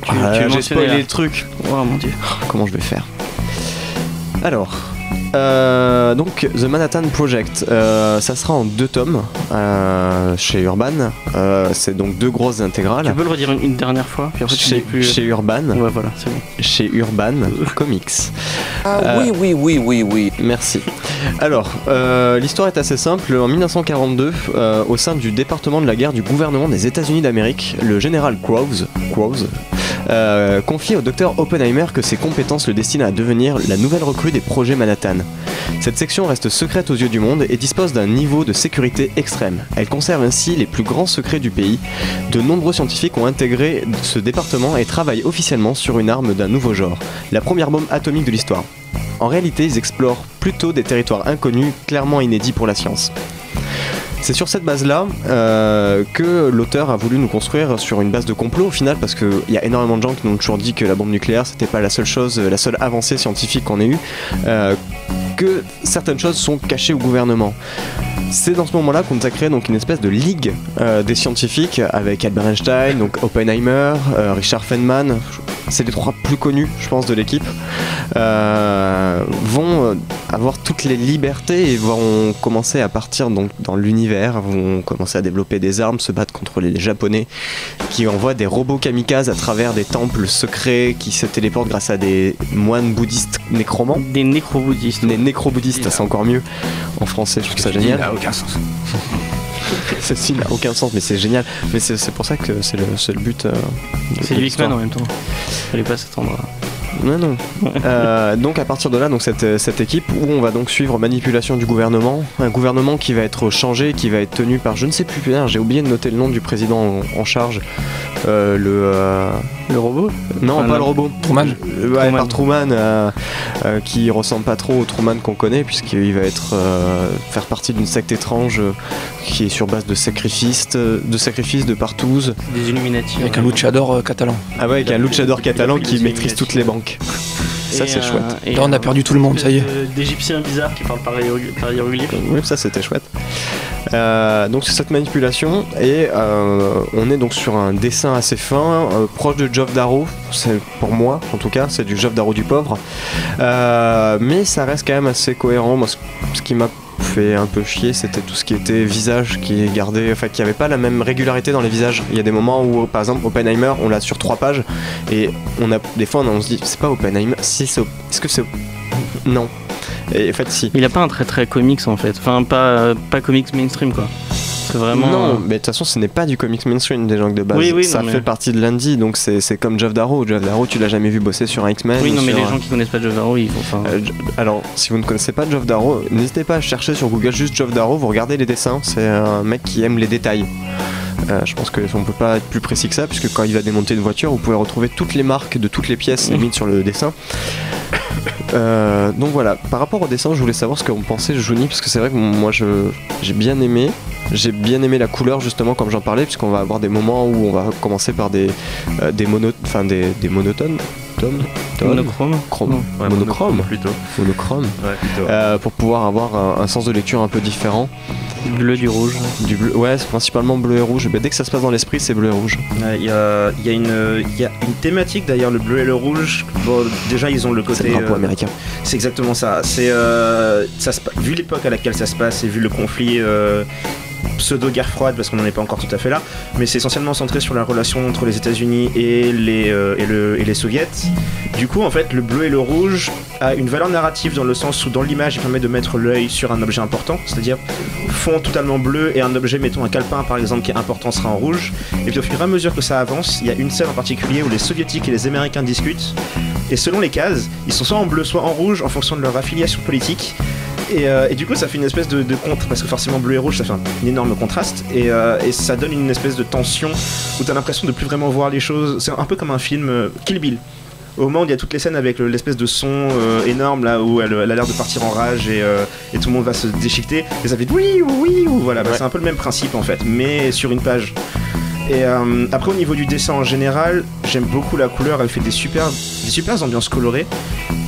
Tu- Ah, tu J'ai spoilé là. le truc. Oh mon dieu. Comment je vais faire Alors, euh, donc The Manhattan Project, euh, ça sera en deux tomes euh, chez Urban. Euh, c'est donc deux grosses Tu intégrales. peux le redire une, une dernière fois Puis après, tu Chez, plus. chez Urban, Ouais, voilà, c'est bon. chez Urban Comics. Ah Euh, oui, oui, oui, oui, oui. Merci. Alors, euh, l'histoire est assez simple. En 1942, euh, au sein du département de la guerre du gouvernement des États-Unis d'Amérique, le général Crows euh, confie au docteur Oppenheimer que ses compétences le destinent à devenir la nouvelle recrue des projets Manhattan. Cette section reste secrète aux yeux du monde et dispose d'un niveau de sécurité extrême. Elle conserve ainsi les plus grands secrets du pays. De nombreux scientifiques ont intégré ce département et travaillent officiellement sur une arme d'un nouveau genre, la première bombe atomique de l'histoire. En réalité, ils explorent plutôt des territoires inconnus, clairement inédits pour la science. C'est sur cette base-là euh, que l'auteur a voulu nous construire sur une base de complot au final, parce qu'il y a énormément de gens qui nous ont toujours dit que la bombe nucléaire c'était pas la seule chose, la seule avancée scientifique qu'on ait eue, euh, que certaines choses sont cachées au gouvernement. C'est dans ce moment-là qu'on a créé donc une espèce de ligue euh, des scientifiques avec Albert Einstein, donc Oppenheimer, Richard Feynman, c'est les trois plus connus, je pense, de l'équipe, euh, vont euh, avoir toutes les libertés et vont commencer à partir donc dans l'univers, vont commencer à développer des armes, se battre contre les Japonais qui envoient des robots kamikazes à travers des temples secrets qui se téléportent grâce à des moines bouddhistes nécromants. Des nécro-bouddhistes. Des nécro-bouddhistes, c'est encore mieux en français, je trouve ça génial. n'a aucun sens. Ceci n'a aucun sens, mais c'est génial. Mais c'est pour ça que c'est le, le but. euh, C'est du. X-Men en même temps. Fallait pas s'attendre à. Non, non. Euh, donc à partir de là, donc cette, cette équipe où on va donc suivre manipulation du gouvernement, un gouvernement qui va être changé, qui va être tenu par je ne sais plus, j'ai oublié de noter le nom du président en, en charge, Euh, le euh, Le robot non pas non. le robot, Truman. Euh, ouais, Truman. par Truman, euh, euh, qui ressemble pas trop au Truman qu'on connaît puisqu'il va être euh, faire partie d'une secte étrange euh, qui est sur base de sacrifices, de sacrifices, de partous. Des Illuminati. Avec un luchador euh, catalan. Ah ouais, avec un luchador catalan qui maîtrise toutes les banques. Ça c'est euh, chouette. et Là, on a perdu tout le monde, ça y est. D'Égyptiens bizarres qui parlent par hiéro- par hiéroglyphe. Oui, ça c'était chouette. Euh, donc c'est cette manipulation et euh, on est donc sur un dessin assez fin, euh, proche de Geoff Darrow. Pour moi, en tout cas, c'est du Geoff Darrow du pauvre. Mais ça reste quand même assez cohérent. Ce, qui m'a fait un peu chier, c'était tout ce qui était visage qui gardé, enfin qui avait pas la même régularité dans les visages. Il y a des moments où, par exemple, Oppenheimer, on l'a sur trois pages et on a des fois on se dit c'est pas Oppenheimer, si c'est, est-ce que c'est non. Et en fait, si. Il a pas un trait très comics en fait. Enfin, pas, pas comics mainstream quoi. C'est vraiment. Non, euh, mais de toute façon, ce n'est pas du comics mainstream des gens de base. Oui, oui, ça non, mais- fait partie de l'indie, donc c'est comme Geoff Darrow. Geoff Darrow, tu l'as jamais vu bosser sur X-Men. Oui, ou non, mais sur les gens qui connaissent pas Joe Varro, ils. Enfin, Euh, alors, si vous ne connaissez pas Geoff Darrow, n'hésitez pas à chercher sur Google juste Geoff Darrow, vous regardez les dessins, c'est un mec qui aime les détails. Euh, je pense qu'on peut pas être plus précis que ça, puisque quand il va démonter une voiture, vous pouvez retrouver toutes les marques de toutes les pièces limite sur le dessin. Euh, donc voilà, par rapport au dessin, je voulais savoir ce vous pensez, Juni, parce que c'est vrai que moi j'ai bien aimé. J'ai bien aimé la couleur justement comme j'en parlais puisqu'on va avoir des moments où on va commencer par des euh, enfin des, des monotones monochrome. chrome Ouais, monochrome plutôt. monochrome Ouais, plutôt. euh, pour pouvoir avoir un, un sens de lecture un peu différent Bleu du rouge. du bleu ouais c'est principalement bleu et rouge mais dès que ça se passe dans l'esprit c'est bleu et rouge Ouais, Il y, a, y a une, il y a une thématique d'ailleurs, le bleu et le rouge. Bon, déjà, ils ont le c'est côté. le drapeau euh, américain C'est exactement ça. C'est euh, ça se pa- vu l'époque à laquelle ça se passe et vu le conflit euh, pseudo guerre froide parce qu'on n'en est pas encore tout à fait là, mais c'est essentiellement centré sur la relation entre les États-Unis et les euh, et les soviets. Du coup, en fait, le bleu et le rouge a une valeur narrative dans le sens où dans l'image, il permet de mettre l'œil sur un objet important, c'est-à-dire fond totalement bleu et un objet, mettons un calepin par exemple qui est important sera en rouge. Et puis au fur et à mesure que ça avance, il y a une scène en particulier où les soviétiques et les américains discutent et selon les cases, ils sont soit en bleu, soit en rouge en fonction de leur affiliation politique. Et, euh, et du coup, ça fait une espèce de, de contre, parce que forcément bleu et rouge, ça fait un, énorme contraste, et, euh, et ça donne une espèce de tension où t'as l'impression de plus vraiment voir les choses. C'est un peu comme un film euh, Kill Bill. Au moment où il y a toutes les scènes avec le- l'espèce de son énorme là où elle, elle a l'air de partir en rage et, et tout le monde va se déchiqueter, et ça fait oui, oui, oui, voilà, bah, Ouais. c'est un peu le même principe en fait, mais sur une page. Et euh, après au niveau du dessin en général, j'aime beaucoup la couleur, elle fait des super, des super ambiances colorées.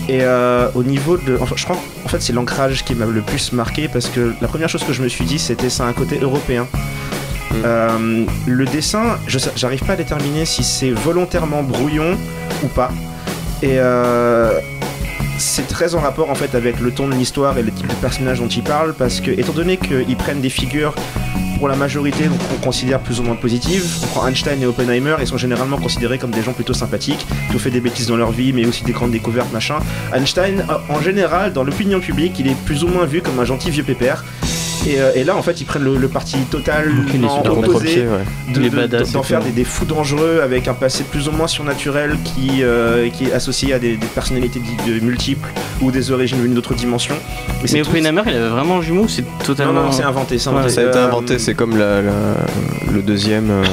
Et euh, au niveau de, enfin, je crois, en fait c'est l'ancrage qui m'a le plus marqué parce que la première chose que je me suis dit c'était ça a un côté européen. Mm. Euh, le dessin, j'arrive pas à déterminer si c'est volontairement brouillon ou pas. Et c'est très en rapport en fait avec le ton de l'histoire et le type de personnage dont il parle parce que étant donné qu'ils prennent des figures pour la majorité on considère plus ou moins positives, on prend Einstein et Oppenheimer, ils sont généralement considérés comme des gens plutôt sympathiques, qui ont fait des bêtises dans leur vie mais aussi des grandes découvertes machin. Einstein en général dans l'opinion publique il est plus ou moins vu comme un gentil vieux pépère. Et, euh, et là en fait ils prennent le, le parti total super opposé contre-pied ouais de- d'en faire des, des fous dangereux avec un passé plus ou moins surnaturel qui, euh, qui est associé à des, des personnalités de multiples ou des origines venues d'autres dimensions. Et c'est Mais tout- Oppenheimer, il avait vraiment un jumeau ou c'est Non, totalement. non, c'est inventé. c'est Ouais, ça a été Euh, inventé c'est comme la- la- le deuxième euh,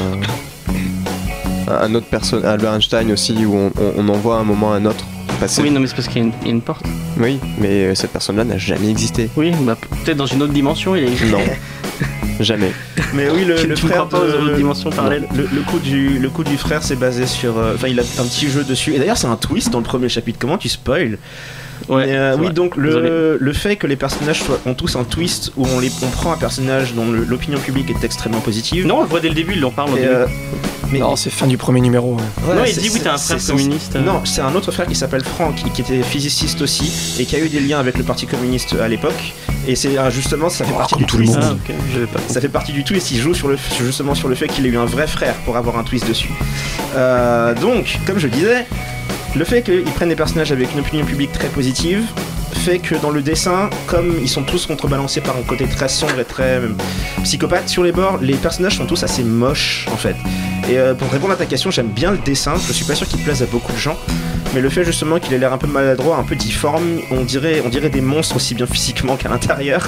un autre personnage Albert Einstein aussi où on, on- on envoie à un moment un autre passer Oui, non, mais c'est parce qu'il y, a une- il y a une porte. Oui, mais euh, cette personne là n'a jamais existé Oui, bah peut-être dans une autre dimension, il est. non jamais Mais oui, le, Tu- le tu me frère crois pas aux de- autres dimensions parallèles le, le coup du, le coup du frère, c'est basé sur. euh, Enfin, il a un petit jeu dessus. Et d'ailleurs, c'est un twist dans le premier chapitre. Comment tu spoil? Ouais. Mais, euh, oui, vrai. donc le, le fait que les personnages soient, ont tous un twist où on, les, on prend un personnage dont l'opinion publique est extrêmement positive. Non, on le voit dès le début, il en parle au début. euh, mais Non, c'est fin du premier numéro. ouais. Ouais, non, il dit oui, t'as un frère communiste. euh. Non, c'est un autre frère qui s'appelle Franck, qui, était physiciste aussi, et qui a eu des liens avec le Parti communiste à l'époque. Et c'est ah, justement, ça fait Oh, partie comme du tout le twist. monde. Ah, ok, je vais pas. Ça fait partie du twist, il joue sur le, justement sur le fait qu'il ait eu un vrai frère pour avoir un twist dessus. Euh, donc, comme je le disais, le fait qu'ils prennent des personnages avec une opinion publique très positive fait que dans le dessin, comme ils sont tous contrebalancés par un côté très sombre et très euh, psychopathe sur les bords, les personnages sont tous assez moches en fait. Et euh, pour répondre à ta question, j'aime bien le dessin. Je suis pas sûr qu'il plaise à beaucoup de gens, mais le fait justement qu'il ait l'air un peu maladroit, un peu difforme, on dirait, on dirait des monstres aussi bien physiquement qu'à l'intérieur.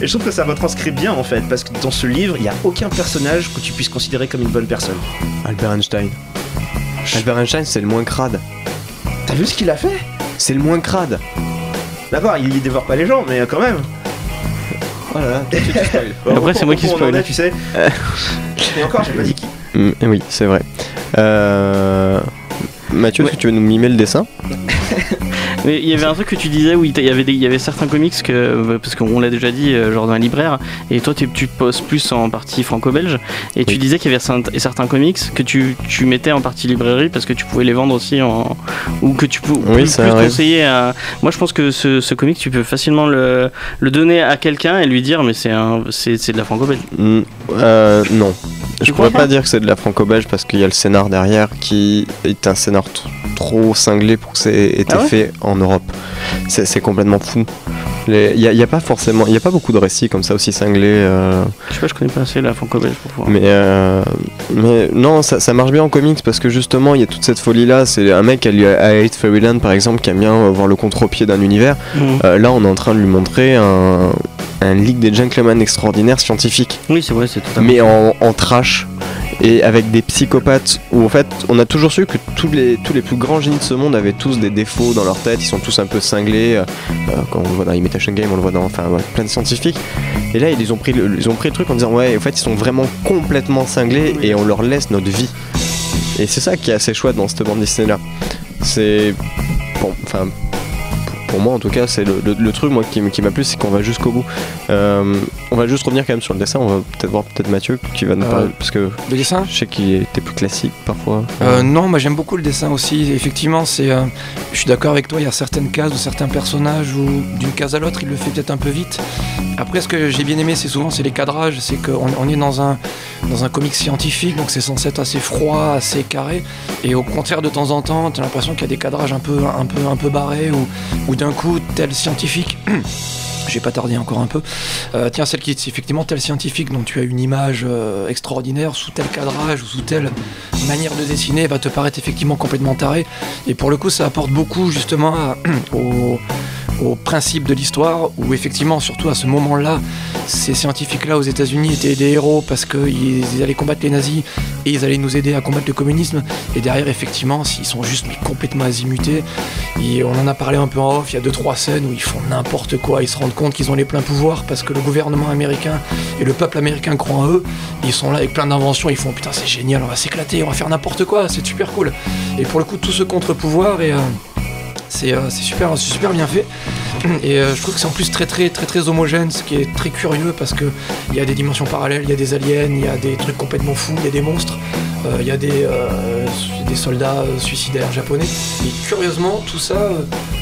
Et je trouve que ça retranscrit bien en fait, parce que dans ce livre, il n'y a aucun personnage que tu puisses considérer comme une bonne personne. Albert Einstein. Albert Einstein, c'est le moins crade. T'as vu ce qu'il a fait? C'est le moins crade. D'abord, il dévore pas les gens, mais quand même. Voilà. Après, c'est moi qui en spoil. est, tu sais. Et encore, j'ai pas dit qui. Mm, oui, c'est vrai. Euh... Mathieu, est-ce que tu veux nous mimer le dessin? Mais il y avait un truc que tu disais où il y avait, des- il y avait certains comics que, euh, parce qu'on l'a déjà dit, euh, genre dans un libraire, et toi tu, tu poses plus en partie franco-belge, et tu disais qu'il y avait certains, certains comics que tu, tu mettais en partie librairie parce que tu pouvais les vendre aussi en. ou que tu peux Oui, plus, plus conseiller à. Moi je pense que ce, ce comic tu peux facilement le, le donner à quelqu'un et lui dire, mais c'est de la franco-belge. Euh, Non. Je crois pourrais pas dire que c'est de la franco-belge parce qu'il y a le scénar derrière qui est un scénar trop cinglé pour que ça ait été Ah ouais fait en Europe. C'est complètement fou. Il n'y a, y a pas forcément, il y a pas beaucoup de récits comme ça aussi cinglés. euh, Je sais pas, je connais pas assez la franco-belge pour pouvoir. mais, euh, mais non, ça, ça marche bien en comics parce que justement il y a toute cette folie là. C'est un mec à Hate Fairyland par exemple qui aime bien voir le contre-pied d'un univers. Mhm. Euh, là on est en train de lui montrer un, un Ligue des Gentlemen extraordinaire scientifique Oui, c'est vrai, c'est totalement. mais en, en trash et avec des psychopathes où en fait on a toujours su que tous les, tous les plus grands génies de ce monde avaient tous des défauts dans leur tête, ils sont tous un peu cinglés, euh, quand on le voit dans Imitation Game, on le voit dans enfin, ouais, plein de scientifiques. Et là ils ont, pris le, ils ont pris le truc en disant ouais en fait ils sont vraiment complètement cinglés et on leur laisse notre vie. Et c'est ça qui est assez chouette dans cette bande dessinée là. C'est... Bon, enfin pour moi en tout cas c'est le, le- le truc moi qui, m'a plu c'est qu'on va jusqu'au bout Euh, on va juste revenir quand même sur le dessin on va peut-être voir peut-être Mathieu qui va nous Euh, parler parce que Le dessin je sais qu'il était plus classique parfois Euh, non, moi j'aime beaucoup le dessin aussi. Effectivement, c'est, je suis d'accord avec toi. Il y a certaines cases ou certains personnages où d'une case à l'autre, il le fait peut-être un peu vite. Après, ce que j'ai bien aimé, c'est souvent c'est les cadrages. C'est qu'on on est dans un dans un comic scientifique, donc c'est censé être assez froid, assez carré. Et au contraire, de temps en temps, tu as l'impression qu'il y a des cadrages un peu un peu un peu barrés ou ou coup tel scientifique. J'ai pas tardé encore un peu. Euh, tiens, celle qui est effectivement tel scientifique dont tu as une image euh, extraordinaire sous tel cadrage ou sous telle manière de dessiner va te paraître effectivement complètement taré. Et pour le coup, ça apporte beaucoup justement au, au principe de l'histoire où effectivement, surtout à ce moment-là, ces scientifiques-là aux États-Unis étaient des héros parce qu'ils ils allaient combattre les nazis et ils allaient nous aider à combattre le communisme. Et derrière, effectivement, s'ils sont juste complètement azimutés, on en a parlé un peu en off, il y a deux trois scènes où ils font n'importe quoi, ils se rendent compte qu'ils ont les pleins pouvoirs parce que le gouvernement américain et le peuple américain croient en eux. Ils sont là avec plein d'inventions, ils font putain c'est génial, on va s'éclater, on va faire n'importe quoi, c'est super cool. Et pour le coup tout ce contre-pouvoir et euh, c'est euh, c'est super, super bien fait. Et euh, je trouve que c'est en plus très très très très homogène, ce qui est très curieux parce que il y a des dimensions parallèles, il y a des aliens, il y a des trucs complètement fous, il y a des monstres, il y a des, euh, des soldats euh, suicidaires japonais. Et curieusement tout ça, euh,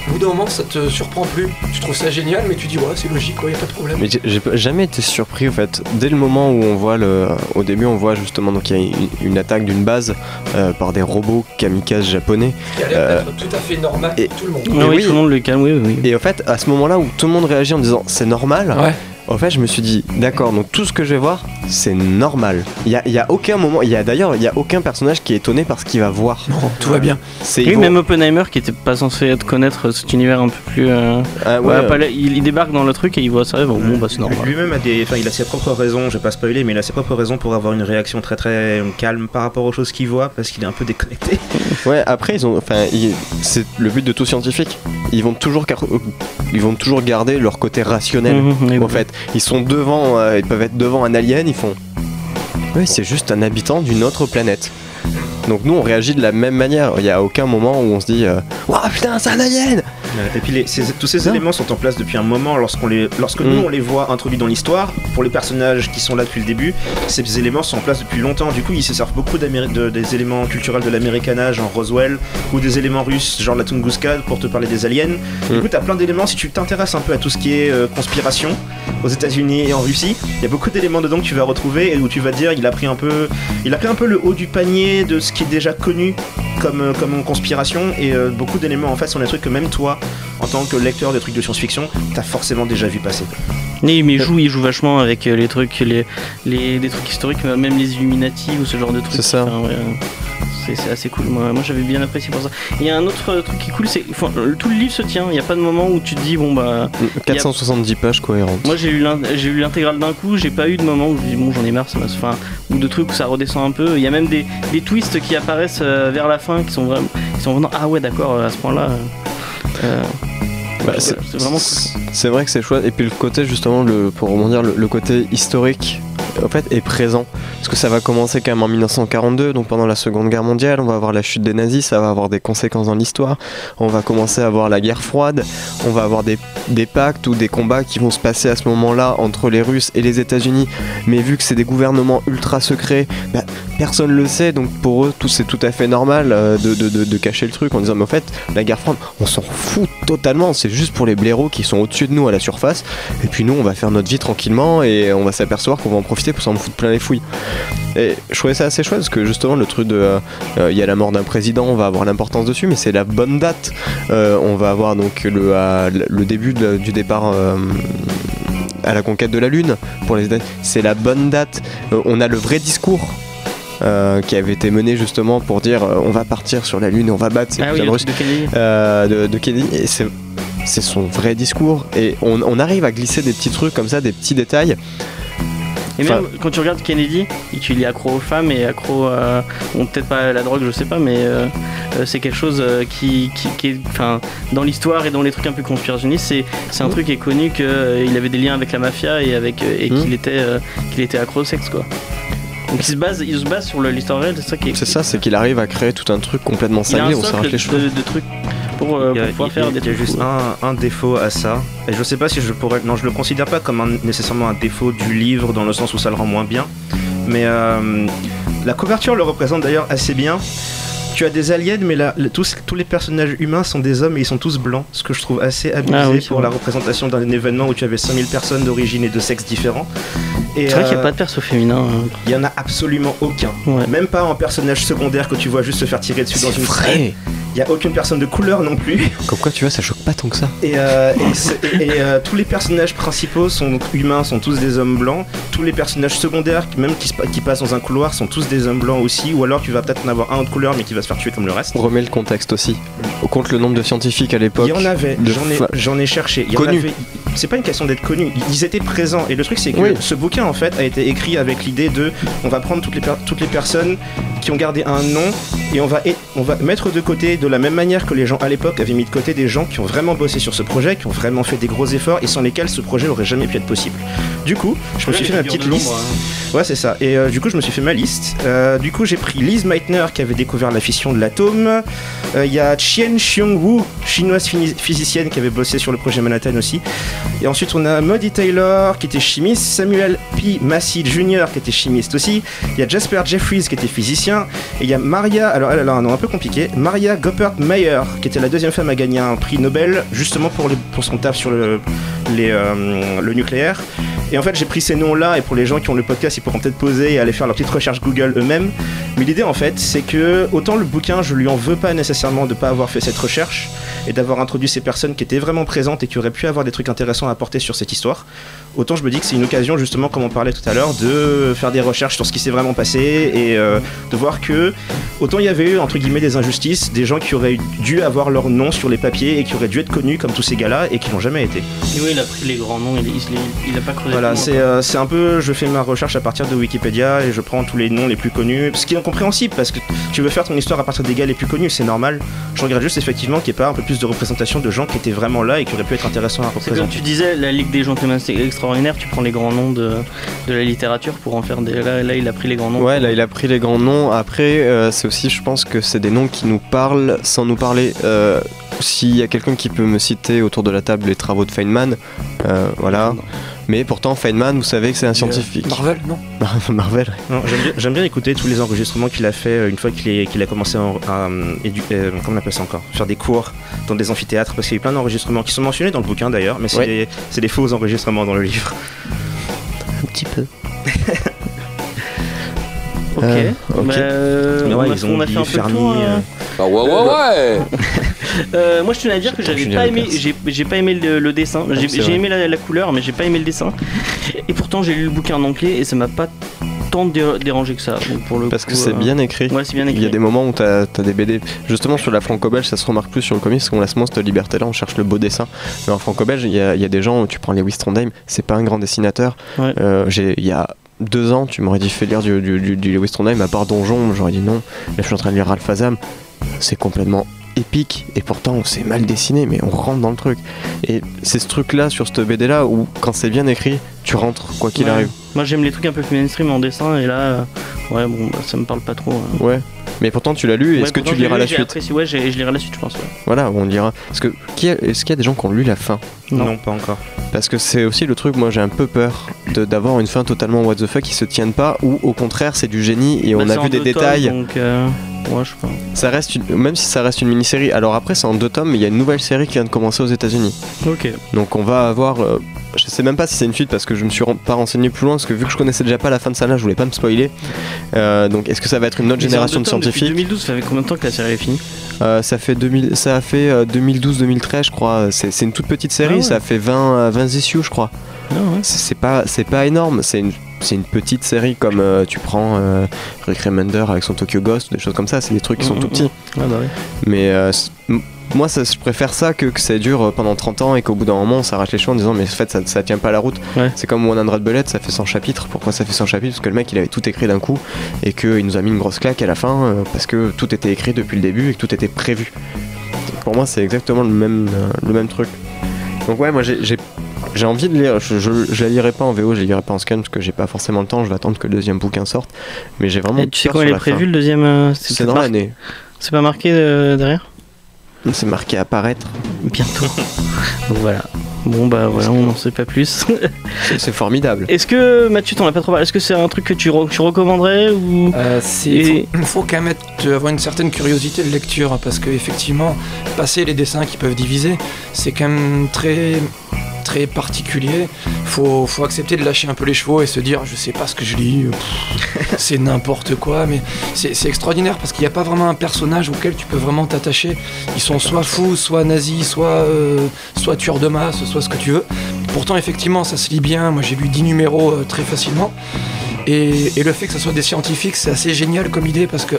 au bout d'un moment ça te surprend plus. Tu trouves ça génial mais tu dis ouais c'est logique, il y a pas de problème. mais j'ai- jamais été surpris en fait dès le moment où on voit le au début on voit justement donc il y a une, une attaque d'une base euh, par des robots kamikazes japonais qui a l'air Euh, d'être tout à fait normal et- pour tout le monde. Mais oui, oui. tout le monde le calme, oui, oui. et en fait à ce moment là où tout le monde réagit en disant c'est normal Ouais. En fait, je me suis dit, d'accord, donc tout ce que je vais voir, c'est normal. Il y a, il y a aucun moment, il y a d'ailleurs, il y a aucun personnage qui est étonné par ce qu'il va voir. Non, tout va bien. C'est Oui, même Oppenheimer qui était pas censé être connaître cet univers un peu plus. euh, Ah, ouais, là- il, il débarque dans le truc et il voit ça, bon, bon bah c'est normal. Lui-même a des, enfin, il a ses propres raisons. Je vais pas spoiler, mais il a ses propres raisons pour avoir une réaction très très calme par rapport aux choses qu'il voit, parce qu'il est un peu déconnecté. Ouais, après ils ont, enfin, c'est le but de tout scientifique. Ils vont toujours, car- euh, ils vont toujours garder leur côté rationnel. Mhm, oui, En fait, ils sont devant, euh, ils peuvent être devant un alien, ils font. Oui, c'est juste un habitant d'une autre planète. Donc nous, on réagit de la même manière. Il y a aucun moment où on se dit, Ouah putain, c'est un alien. Et puis les- ces- tous ces Non. éléments sont en place depuis un moment lorsqu'on les, lorsque nous Mm. on les voit introduits dans l'histoire. Pour les personnages qui sont là depuis le début, ces éléments sont en place depuis longtemps. Du coup, ils se servent beaucoup de- des éléments culturels de l'américanage, genre Roswell, ou des éléments russes, genre la Tunguska, pour te parler des aliens. Du Mm. coup, t'as plein d'éléments. Si tu t'intéresses un peu à tout ce qui est euh, conspiration aux États-Unis et en Russie, il y a beaucoup d'éléments dedans que tu vas retrouver et où tu vas dire, il a pris un peu, il a pris un peu le haut du panier de ce qui est déjà connu comme, euh, comme conspiration et euh, beaucoup d'éléments en fait sont des trucs que même toi en tant que lecteur de trucs de science-fiction, t'as forcément déjà vu passer. Oui, mais il joue, il joue vachement avec euh, les trucs, les, les, des trucs historiques, même les Illuminati ou ce genre de trucs. C'est ça. Enfin, ouais, euh, c'est assez cool. Moi, moi j'avais bien apprécié pour ça. Il y a un autre euh, truc qui est cool, c'est enfin, tout le livre se tient. Il n'y a pas de moment où tu te dis bon bah. 470 pages cohérentes. Moi j'ai lu l'in- j'ai l'intégrale d'un coup, j'ai pas eu de moment où je dis bon j'en ai marre, ça m'a enfin ou de trucs où ça redescend un peu. Il y a même des, des twists qui apparaissent euh, vers la fin qui sont vraiment qui sont vraiment ah ouais d'accord à ce point-là. euh, Bah, c'est c'est vraiment c'est vrai que c'est chouette. Et puis le côté justement, le, pour rebondir, le, le côté historique en fait est présent. Parce que ça va commencer quand même en 1942, donc pendant la Seconde Guerre mondiale, on va avoir la chute des nazis, ça va avoir des conséquences dans l'histoire. On va commencer à avoir la guerre froide, on va avoir des, des pactes ou des combats qui vont se passer à ce moment-là entre les Russes et les États-Unis. Mais vu que c'est des gouvernements ultra secrets, bah, personne le sait, donc pour eux, tout c'est tout à fait normal euh, de, de- de- de cacher le truc en disant mais en fait, la guerre froide, on s'en fout totalement, c'est juste pour les blaireaux qui sont au-dessus de nous à la surface, et puis nous on va faire notre vie tranquillement et on va s'apercevoir qu'on va en profiter pour s'en foutre plein les fouilles. Et je trouvais ça assez chouette parce que justement le truc de euh, euh, il y a la mort d'un président, on va avoir l'importance dessus, mais c'est la bonne date. Euh, on va avoir donc le, le début de- du départ. à la conquête de la Lune pour les c'est la bonne date. On a le vrai discours qui avait été mené justement pour dire on va partir sur la Lune et on va battre ces ah oui, le de Kennedy. de, de Kennedy et c'est c'est son vrai discours et on, on arrive à glisser des petits trucs comme ça des petits détails Et même quand tu regardes Kennedy, il est accro aux femmes et accro à. Bon, peut-être pas à la drogue, je sais pas, mais euh, euh, c'est quelque chose euh, qui, qui, qui est. Enfin, dans l'histoire et dans les trucs un peu conspirationnistes, c'est, c'est un truc qui est connu qu'il avait des liens avec la mafia et, avec, euh, et Mhm. qu'il était, euh, qu'il était accro au sexe, quoi. Donc il se base, il se base sur le- l'histoire réelle, c'est ça qui est. c'est ça c'est qu'il arrive à créer tout un truc complètement cinglé on s'arrache les cheveux de, de trucs pour, euh, Il y a, pour pouvoir il y a- faire il des y a trucs. juste un, un défaut à ça. Et je sais pas si je pourrais. Non, je le considère pas comme un- nécessairement un défaut du livre dans le sens où ça le rend moins bien. Mais euh, la couverture le représente d'ailleurs assez bien. Tu as des aliens, mais là, tous, tous les personnages humains sont des hommes et ils sont tous blancs, ce que je trouve assez abusé Ah oui, c'est pour vrai. la représentation d'un événement où tu avais 5000 personnes d'origine et de sexe différents. C'est vrai qu'il n'y euh, a pas de perso féminin. hein. il y en a absolument aucun. Ouais. Même pas en personnage secondaire que tu vois juste se faire tirer dessus dans une vrai Il y a aucune personne de couleur non plus. comme quoi tu vois ça choque pas tant que ça Et, euh, et c'est- et- et, euh, tous les personnages principaux sont humains, sont tous des hommes blancs. Tous les personnages secondaires, même qui, qui passent dans un couloir, sont tous des hommes blancs aussi. Ou alors tu vas peut-être en avoir un autre couleur, mais qui va se faire tuer comme le reste. on remet le contexte aussi on compte le nombre de scientifiques à Il l'époque y en avait, j'en ai, ai cherché. Il y en Connus. avait- C'est pas une question d'être connus, ils étaient présents. Et le truc, c'est que Oui. ce bouquin, en fait, a été écrit avec l'idée de on va prendre toutes les, per- toutes les personnes qui ont gardé un nom et on va, et- on va mettre de côté, de la même manière que les gens à l'époque avaient mis de côté des gens qui ont vraiment bossé sur ce projet, qui ont vraiment fait des gros efforts et sans lesquels ce projet aurait jamais pu être possible. Du coup, je me suis fait ma petite liste. hein. Ouais, c'est ça. Et euh, du coup, je me suis fait ma liste. Euh, du coup, j'ai pris Liz Meitner qui avait découvert la fission de l'atome. Euh, Il y a Chien Xiong-woo, chinoise phini- physicienne qui avait bossé sur le projet Manhattan aussi. Et ensuite, on a Muddy Taylor qui était chimiste, Samuel P. Massey Jr. qui était chimiste aussi. Il y a Jasper Jeffries qui était physicien. Et il y a Maria, alors elle, a un nom un peu compliqué, Maria Goppert Mayer qui était la deuxième femme à gagner un prix Nobel justement pour, pour son taf sur le, euh, le nucléaire. Et en fait, j'ai pris ces noms-là, et pour les gens qui ont le podcast, ils pourront peut-être poser et aller faire leur petite recherche Google eux-mêmes. Mais l'idée, en fait, c'est que autant le bouquin, je lui en veux pas nécessairement de pas avoir fait cette recherche et d'avoir introduit ces personnes qui étaient vraiment présentes et qui auraient pu avoir des trucs intéressants à apporter sur cette histoire. Autant je me dis que c'est une occasion, justement, comme on parlait tout à l'heure, de faire des recherches sur ce qui s'est vraiment passé et euh, de voir que autant il y avait eu, entre guillemets, des injustices, des gens qui auraient dû avoir leur nom sur les papiers et qui auraient dû être connus comme tous ces gars-là et qui n'ont jamais été. Et oui, il a pris les grands noms, il, il, il a pas creusé. Voilà, c'est euh, un peu, je fais ma recherche à partir de Wikipédia et je prends tous les noms les plus connus, ce qui est incompréhensible parce que tu veux faire ton histoire à partir des gars les plus connus, c'est normal. Je regrette juste effectivement qu'il n'y ait pas un peu plus de représentation de gens qui étaient vraiment là et qui auraient pu être intéressants à C'est comme représenter. tu disais, la Ligue des Gentlemen c'est extraordinaire, tu prends les grands noms de, de la littérature pour en faire des. Là, là il a pris les grands noms. Ouais, là il a pris les grands noms. Après, euh, c'est aussi, je pense que c'est des noms qui nous parlent sans nous parler. Euh, S'il y a quelqu'un qui peut me citer autour de la table les travaux de Feynman, euh, voilà. Mais pourtant, Feynman, vous savez que c'est un scientifique. Marvel, non Marvel. Non, J'aime bien, écouter tous les enregistrements qu'il a fait euh, une fois qu'il a commencé à, à, euh, euh, comment on appelle ça encore? Faire des cours dans des amphithéâtres parce qu'il y a eu plein d'enregistrements qui sont mentionnés dans le bouquin d'ailleurs, mais c'est Ouais. des, faux enregistrements dans le livre. Un petit peu. ok. Euh, ok. Bah, euh, Mais on, ouais, a, ils on ont a fait un peu Fermi, tour. euh, hein. Ah ouais, ouais, ouais. Euh, moi, je tenais à dire que j'avais pas aimé, j'ai pas aimé le, le dessin. J'ai vrai. aimé la, la couleur, mais j'ai pas aimé le dessin. Et pourtant, j'ai lu le bouquin en anglais et ça m'a pas tant dé- dérangé que ça. Pour le Parce que coup, c'est euh, bien écrit. Ouais, Il y a des moments où t'as as des BD. Justement, sur la franco-belge, ça se remarque plus sur le comics, parce qu'on laisse moins cette liberté-là, on cherche le beau dessin. Mais en franco-belge, il y, a- y a des gens, tu prends Lewis Trondheim, c'est pas un grand dessinateur. Ouais. Euh, Il y a deux ans, tu m'aurais dit fais lire du, du, du- à part Donjon, j'aurais dit non. Là, je suis en train de lire Ralph Azam, c'est complètement épique, et pourtant, c'est mal dessiné, mais on rentre dans le truc. Et c'est ce truc-là, sur cette BD-là, où quand c'est bien écrit, tu rentres, quoi qu'il Ouais. arrive. Moi, j'aime les trucs un peu plus mainstream en dessin et là, euh, ouais, bon, bah, ça me parle pas trop. euh. Ouais. Mais pourtant, tu l'as lu, Ouais, est-ce que tu liras lu, la suite apprécié. Ouais, je lirai la suite, je pense. ouais. Voilà, on lira. Parce que, est-ce qu'il y a des gens qui ont lu la fin Non. Non, pas encore. Parce que c'est aussi le truc, moi j'ai un peu peur de- d'avoir une fin totalement what the fuck qui se tienne pas, ou au contraire c'est du génie et Bah, on a vu des détails. donc, euh, ouais, je sais pas. Ça reste une- même si ça reste une mini-série. Alors après c'est en deux tomes, mais il y a une nouvelle série qui vient de commencer aux États-Unis. Ok. Donc on va avoir. euh, je sais même pas si c'est une suite parce que je me suis ren- pas renseigné plus loin parce que vu que je connaissais déjà pas la fin de ça là, je voulais pas me spoiler. Euh, donc est-ce que ça va être une autre génération de scientifiques? 2012, ça fait combien de temps que la série est finie? Euh, Ça fait 2000, ça a fait euh, 2012-2013 je crois. C'est c'est une toute petite série, Ah ouais. ça fait 20 euh, 20 issues je crois. Ah. C'est c'est pas, c'est pas énorme, c'est une, c'est une petite série comme euh, tu prends euh, Rick Remender avec son Tokyo Ghost, des choses comme ça, c'est des trucs qui sont tout petits. Ah bah oui. Mais euh, moi, ça, je préfère ça que, que ça dure euh, pendant 30 ans et qu'au bout d'un moment on s'arrache les cheveux en disant mais en fait ça, ça tient pas la route. Ouais. C'est comme One Hundred Bullet, ça fait 100 chapitres. Pourquoi ça fait 100 chapitres? Parce que le mec il avait tout écrit d'un coup et qu'il nous a mis une grosse claque à la fin euh, parce que tout était écrit depuis le début et que tout était prévu. Pour moi, c'est exactement le même, le même truc. Donc ouais, moi j'ai- j'ai envie de lire, je, je, je la lirai pas en VO, je la lirai pas en scan parce que j'ai pas forcément le temps, je vais attendre que le deuxième bouquin sorte. Mais j'ai vraiment Et tu sais sur il est prévu fin. le deuxième euh, C'est dans mar- l'année. C'est pas marqué euh, derrière? C'est marqué apparaître. Bientôt. Donc voilà. Bon bah voilà, on n'en sait pas plus. C'est- C'est formidable. Est-ce que Mathieu, t'en as pas trop parlé? Est-ce que c'est un truc que tu, re- tu recommanderais ou Euh, Et- faut, faut quand même être- avoir une certaine curiosité de lecture parce que effectivement, passer les dessins qui peuvent diviser, c'est quand même très très particulier. Faut, faut accepter de lâcher un peu les chevaux et se dire je sais pas ce que je lis, c'est n'importe quoi, mais c'est c'est extraordinaire parce qu'il n'y a pas vraiment un personnage auquel tu peux vraiment t'attacher. Ils sont soit fous, soit nazis, soit, euh, soit tueurs de masse, soit ce que tu veux. Pourtant, effectivement, ça se lit bien. Moi, j'ai lu 10 numéros euh, très facilement. Et, et le fait que ce soit des scientifiques, c'est assez génial comme idée parce que,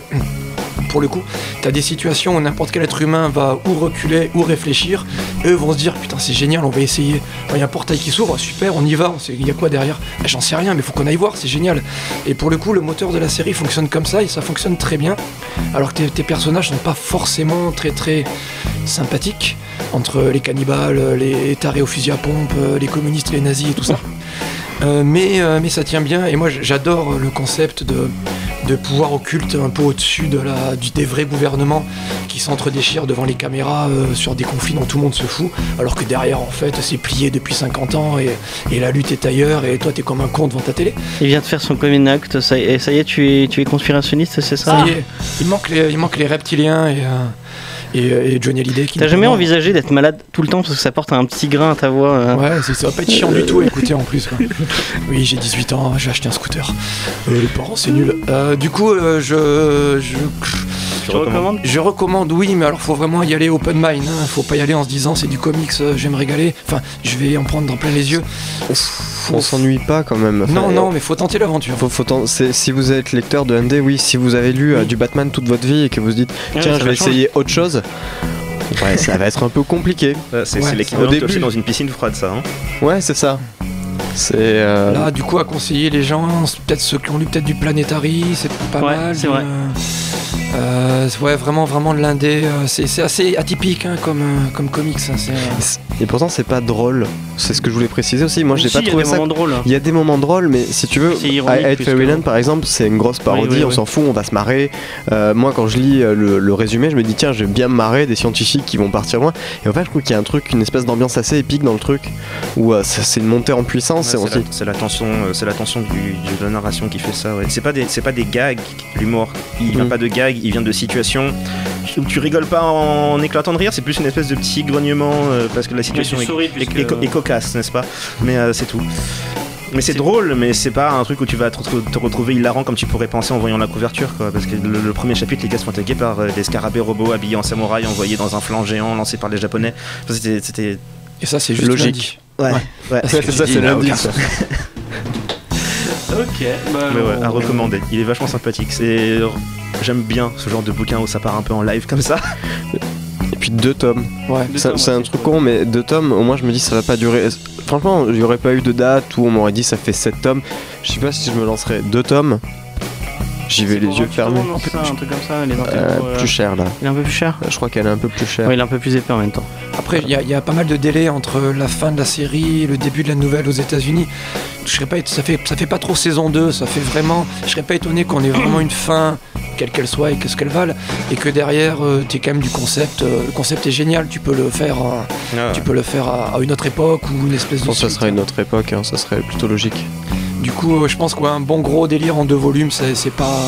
pour le coup, tu as des situations où n'importe quel être humain va ou reculer ou réfléchir. Eux vont se dire Putain, c'est génial, on va essayer. Il y a un portail qui s'ouvre, super, on y va. Il y a quoi derrière Ah, J'en sais rien, mais faut qu'on aille voir, c'est génial. Et pour le coup, le moteur de la série fonctionne comme ça et ça fonctionne très bien. Alors que tes, tes personnages sont pas forcément très très sympathiques entre les cannibales, les tarés au fusil à pompe, les communistes, les nazis et tout ça. Euh, mais, euh, mais ça tient bien et moi j'adore le concept de, de pouvoir occulte un peu au-dessus de la, du, des vrais gouvernements qui s'entre-déchirent devant les caméras euh, sur des conflits dont tout le monde se fout alors que derrière en fait c'est plié depuis 50 ans et, et la lutte est ailleurs et toi t'es comme un con devant ta télé. il vient de faire son coming act Ça, y est- ça y est, tu es, tu es conspirationniste, c'est ça? Ça y est, il manque les, il manque les reptiliens et, euh, et, et Johnny Hallyday qui T'as jamais envisagé d'être malade tout le temps parce que ça porte un petit grain à ta voix euh, Ouais, ça va pas être chiant du tout à écouter en plus. quoi. Oui, j'ai 18 ans, j'ai acheté un scooter. Euh, les parents, c'est nul. Euh, du coup, euh, je, je, Tu recommandes je recommande, oui, mais alors faut vraiment y aller open mind. Hein. Faut pas y aller en se disant c'est du comics, euh, je vais me régaler. Enfin, je vais en prendre dans plein les yeux. Faut- On s'ennuie pas quand même. Enfin, Non, non, mais faut tenter l'aventure. Faut, faut si vous êtes lecteur de ND, oui, si vous avez lu euh, du Batman toute votre vie et que vous vous dites tiens, je va vais essayer autre chose, ouais, ça va être un peu compliqué. Euh, C'est Ouais, l'équivalent de dans une piscine froide, ça. Hein. Ouais, c'est ça. C'est. euh, Là, du coup, à conseiller les gens, c'est peut-être ceux qui ont lu peut-être du Planetary, c'est pas Ouais, mal. c'est vrai. euh, euh, ouais, vraiment, vraiment de l'indé. euh, c'est c'est assez atypique hein, comme, euh, comme comics. hein, euh, Et pourtant, c'est pas drôle. C'est ce que je voulais préciser aussi. Moi, j'ai Si, pas il y a trouvé des ça. moments drôles. Il y a des moments drôles, mais si tu veux, I Fairyland que- par exemple, c'est une grosse parodie, oui, on oui. s'en fout, on va se marrer. Euh, moi, quand je lis le, le résumé, je me dis, tiens, je vais bien me marrer des scientifiques qui vont partir loin. Et en fait, je trouve qu'il y a un truc, une espèce d'ambiance assez épique dans le truc, où euh, ça- c'est une montée en puissance. Ouais, c'est la, dit, c'est la tension, euh, c'est la tension du, du- de la narration qui fait ça. Ouais. C'est pas des, c'est pas des gags, l'humour. Il vient Mm. pas de gags, il vient de situations où tu rigoles pas en éclatant de rire. C'est plus une espèce de petit grognement euh, parce que la situation tu est, souris est- puisque- est co- est cocasse, n'est-ce pas? Mais euh, c'est tout. Mais c'est drôle, mais c'est pas un truc où tu vas te, retrouver- te retrouver hilarant comme tu pourrais penser en voyant la couverture, quoi. Parce que le, le premier chapitre, les gars se font attaquer par euh, des scarabées robots habillés en samouraï, envoyés dans un flanc géant lancé par les japonais. Enfin, c'était- C'était. Et ça, c'est juste Logique. Ouais, ouais. c'est ça, c'est ça. Ok, bah, Mais ouais, on- à recommander. Il est vachement sympathique. C'est. J'aime bien ce genre de bouquin où ça part un peu en live comme ça. Et puis deux tomes. Ouais. Deux C'est tomes, c'est un truc con, mais deux tomes, au moins je me dis ça va pas durer. Franchement, il y aurait pas eu de date où on m'aurait dit ça fait sept tomes. Je sais pas si je me lancerais deux tomes. J'y vais les yeux 28 fermés. euros, non, c'est ça, un truc comme ça, les intégraux, Euh, euh, plus cher là. Il est un peu plus cher Je crois qu'elle est un peu plus chère. Ouais, il est un peu plus épais en même temps. Après, il y, a- il y a pas mal de délais entre la fin de la série et le début de la nouvelle aux États-Unis. Je serais pas, ça fait, ça fait pas trop saison 2, ça fait vraiment. Je serais pas étonné qu'on ait vraiment une fin, quelle qu'elle soit et qu'est-ce qu'elle vale, et que derrière, tu es quand même du concept. euh, le concept est génial, tu peux le faire, euh, tu peux le faire à, à une autre époque ou une espèce de. Bon, ça suite. serait une autre époque, hein, ça serait plutôt logique. Du coup, euh, je pense qu'un bon gros délire en deux volumes, c'est pas.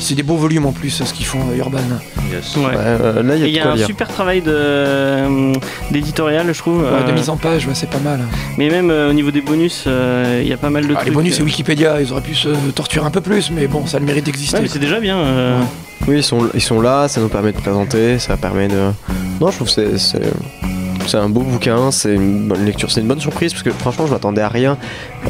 C'est des beaux volumes en plus, ce qu'ils font euh, Urban. Ouais. Ouais, euh, là, il y a y a un lire. super travail euh, d'éditorial, je trouve. Ouais, euh, de mise en page, ouais, c'est pas mal. Mais même euh, au niveau des bonus, euh, il y a pas mal de Ah, trucs. les bonus, c'est euh, Wikipédia, ils auraient pu se torturer un peu plus, mais bon, ça a le mérite d'exister. Ouais, mais c'est déjà bien. euh, Oui, ils sont, ils sont là, ça nous permet de présenter, ça permet de. Non, je trouve que c'est- c'est. Un beau bouquin, c'est une bonne lecture, c'est une bonne surprise parce que franchement je m'attendais à rien.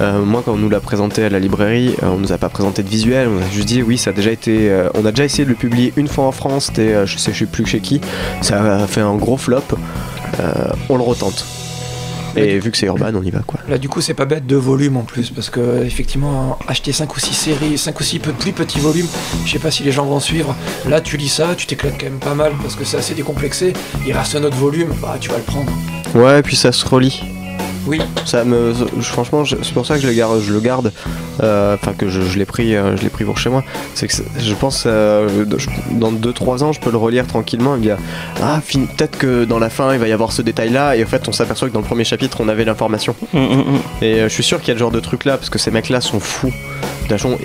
Euh, moi quand on nous l'a présenté à la librairie, euh, on nous a pas présenté de visuel, on a juste dit oui ça a déjà été, euh, on a déjà essayé de le publier une fois en France, c'était je sais je sais plus chez qui, ça a fait un gros flop, on le retente. Et vu que c'est urbain on y va quoi. Là, du coup, c'est pas bête, deux volumes en plus, parce que, effectivement, acheter 5 ou 6 séries, 5 ou 6 plus petits volumes, je sais pas si les gens vont suivre. Là, tu lis ça, tu t'éclates quand même pas mal, parce que c'est assez décomplexé. Il reste un autre volume, bah, tu vas le prendre. Ouais, et puis ça se relie. Oui. Ça me, je- franchement, c'est pour ça que je le garde, je le garde, euh, enfin que je, je l'ai pris, euh, je l'ai pris pour chez moi. C'est que je pense, euh, dans 2-3 ans, je peux le relire tranquillement et me dire, ah, peut-être que dans la fin, il va y avoir ce détail-là, et en fait, on s'aperçoit que dans le premier chapitre, on avait l'information. hum, hum, hum. Et je suis sûr qu'il y a le genre de truc là, parce que ces mecs-là sont fous. De toute façon,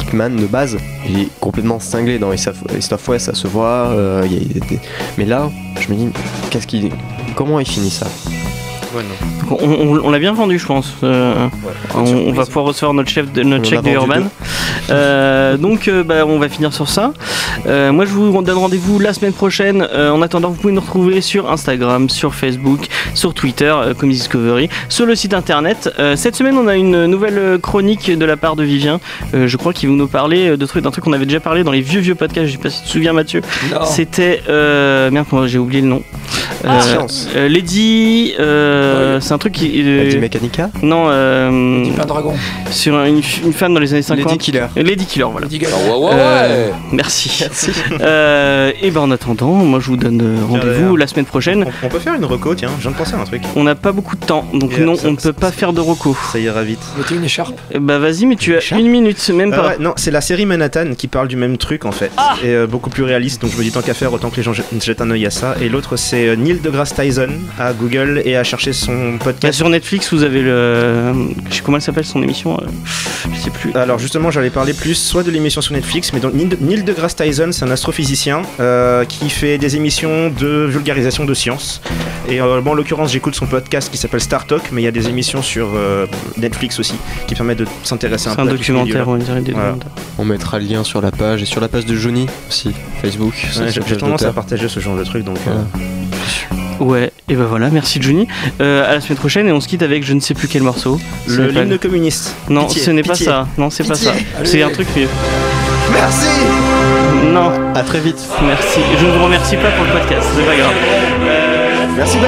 Hickman de base, il est complètement cinglé dans East of West, ça se voit. euh, il y a des- Mais là, je me dis, qu'est-ce qu'il, comment il finit ça? On, on- on l'a bien vendu, je pense. Euh, on, on va pouvoir recevoir notre chef, de, notre chèque de Urban. Euh, donc, euh, bah, on va finir sur ça. Euh, moi, je vous donne rendez-vous la semaine prochaine. Euh, en attendant, vous pouvez nous retrouver sur Instagram, sur Facebook, sur Twitter, euh, comme Discovery, sur le site internet. Euh, cette semaine, on a une nouvelle chronique de la part de Vivien. Euh, je crois qu'il va nous parler de trucs, d'un truc qu'on avait déjà parlé dans les vieux vieux podcasts. Je sais pas si tu te souviens, Mathieu. Non. C'était euh, merde, moi, j'ai oublié le nom. Ah, Euh, Science. euh, Lady, euh, c'est un truc qui. euh, Lady Mechanica non, euh, pain dragon. sur un- une, une femme dans les années 50. Lady Killer. Lady Killer, voilà. Lady. Ah ouais, ouais, Euh. Merci. Euh, et ben en attendant, moi je vous donne rendez-vous la semaine prochaine. On, on peut faire une reco, tiens, je viens de penser à un truc. On n'a pas beaucoup de temps, donc Yeah, non, ça- on ne peut pas faire de reco. Ça ira vite. Mettez une écharpe. Bah vas-y, mais tu as une minute, même Ah pas. ouais, non, c'est la série Manhattan qui parle du même truc en fait. et euh, beaucoup plus réaliste, donc je me dis tant qu'à faire, autant que les gens jettent un œil à ça. Et l'autre, c'est Neil deGrasse Tyson à Google et à chercher son Bah, podcast. sur Netflix, vous avez le. Je sais comment elle s'appelle son émission euh, Je sais plus. Alors justement, j'allais parler plus soit de l'émission sur Netflix, mais donc Neil, de- Neil deGrasse Tyson, c'est un astrophysicien euh, qui fait des émissions de vulgarisation de science. Et euh, bon, en l'occurrence, j'écoute son podcast qui s'appelle Star Talk, mais il y a des émissions sur euh, Netflix aussi qui permettent de s'intéresser un C'est peu un à tout ce milieu-là. documentaire, on dirait des Voilà. documentaires. On mettra le lien sur la page et sur la page de Johnny aussi, Facebook. Ouais, J'ai tendance à partager ce genre de truc, donc. euh, Voilà. Ouais, et ben voilà, merci Johnny. Euh, à la semaine prochaine et on se quitte avec je ne sais plus quel morceau. Ce Le pas- l'hymne communiste. Non, Pitié, ce n'est pas ça. Non, c'est pas ça. C'est un truc mieux. Merci Non, À très vite. merci. Je ne vous remercie pas pour le podcast, c'est pas grave. Euh, Merci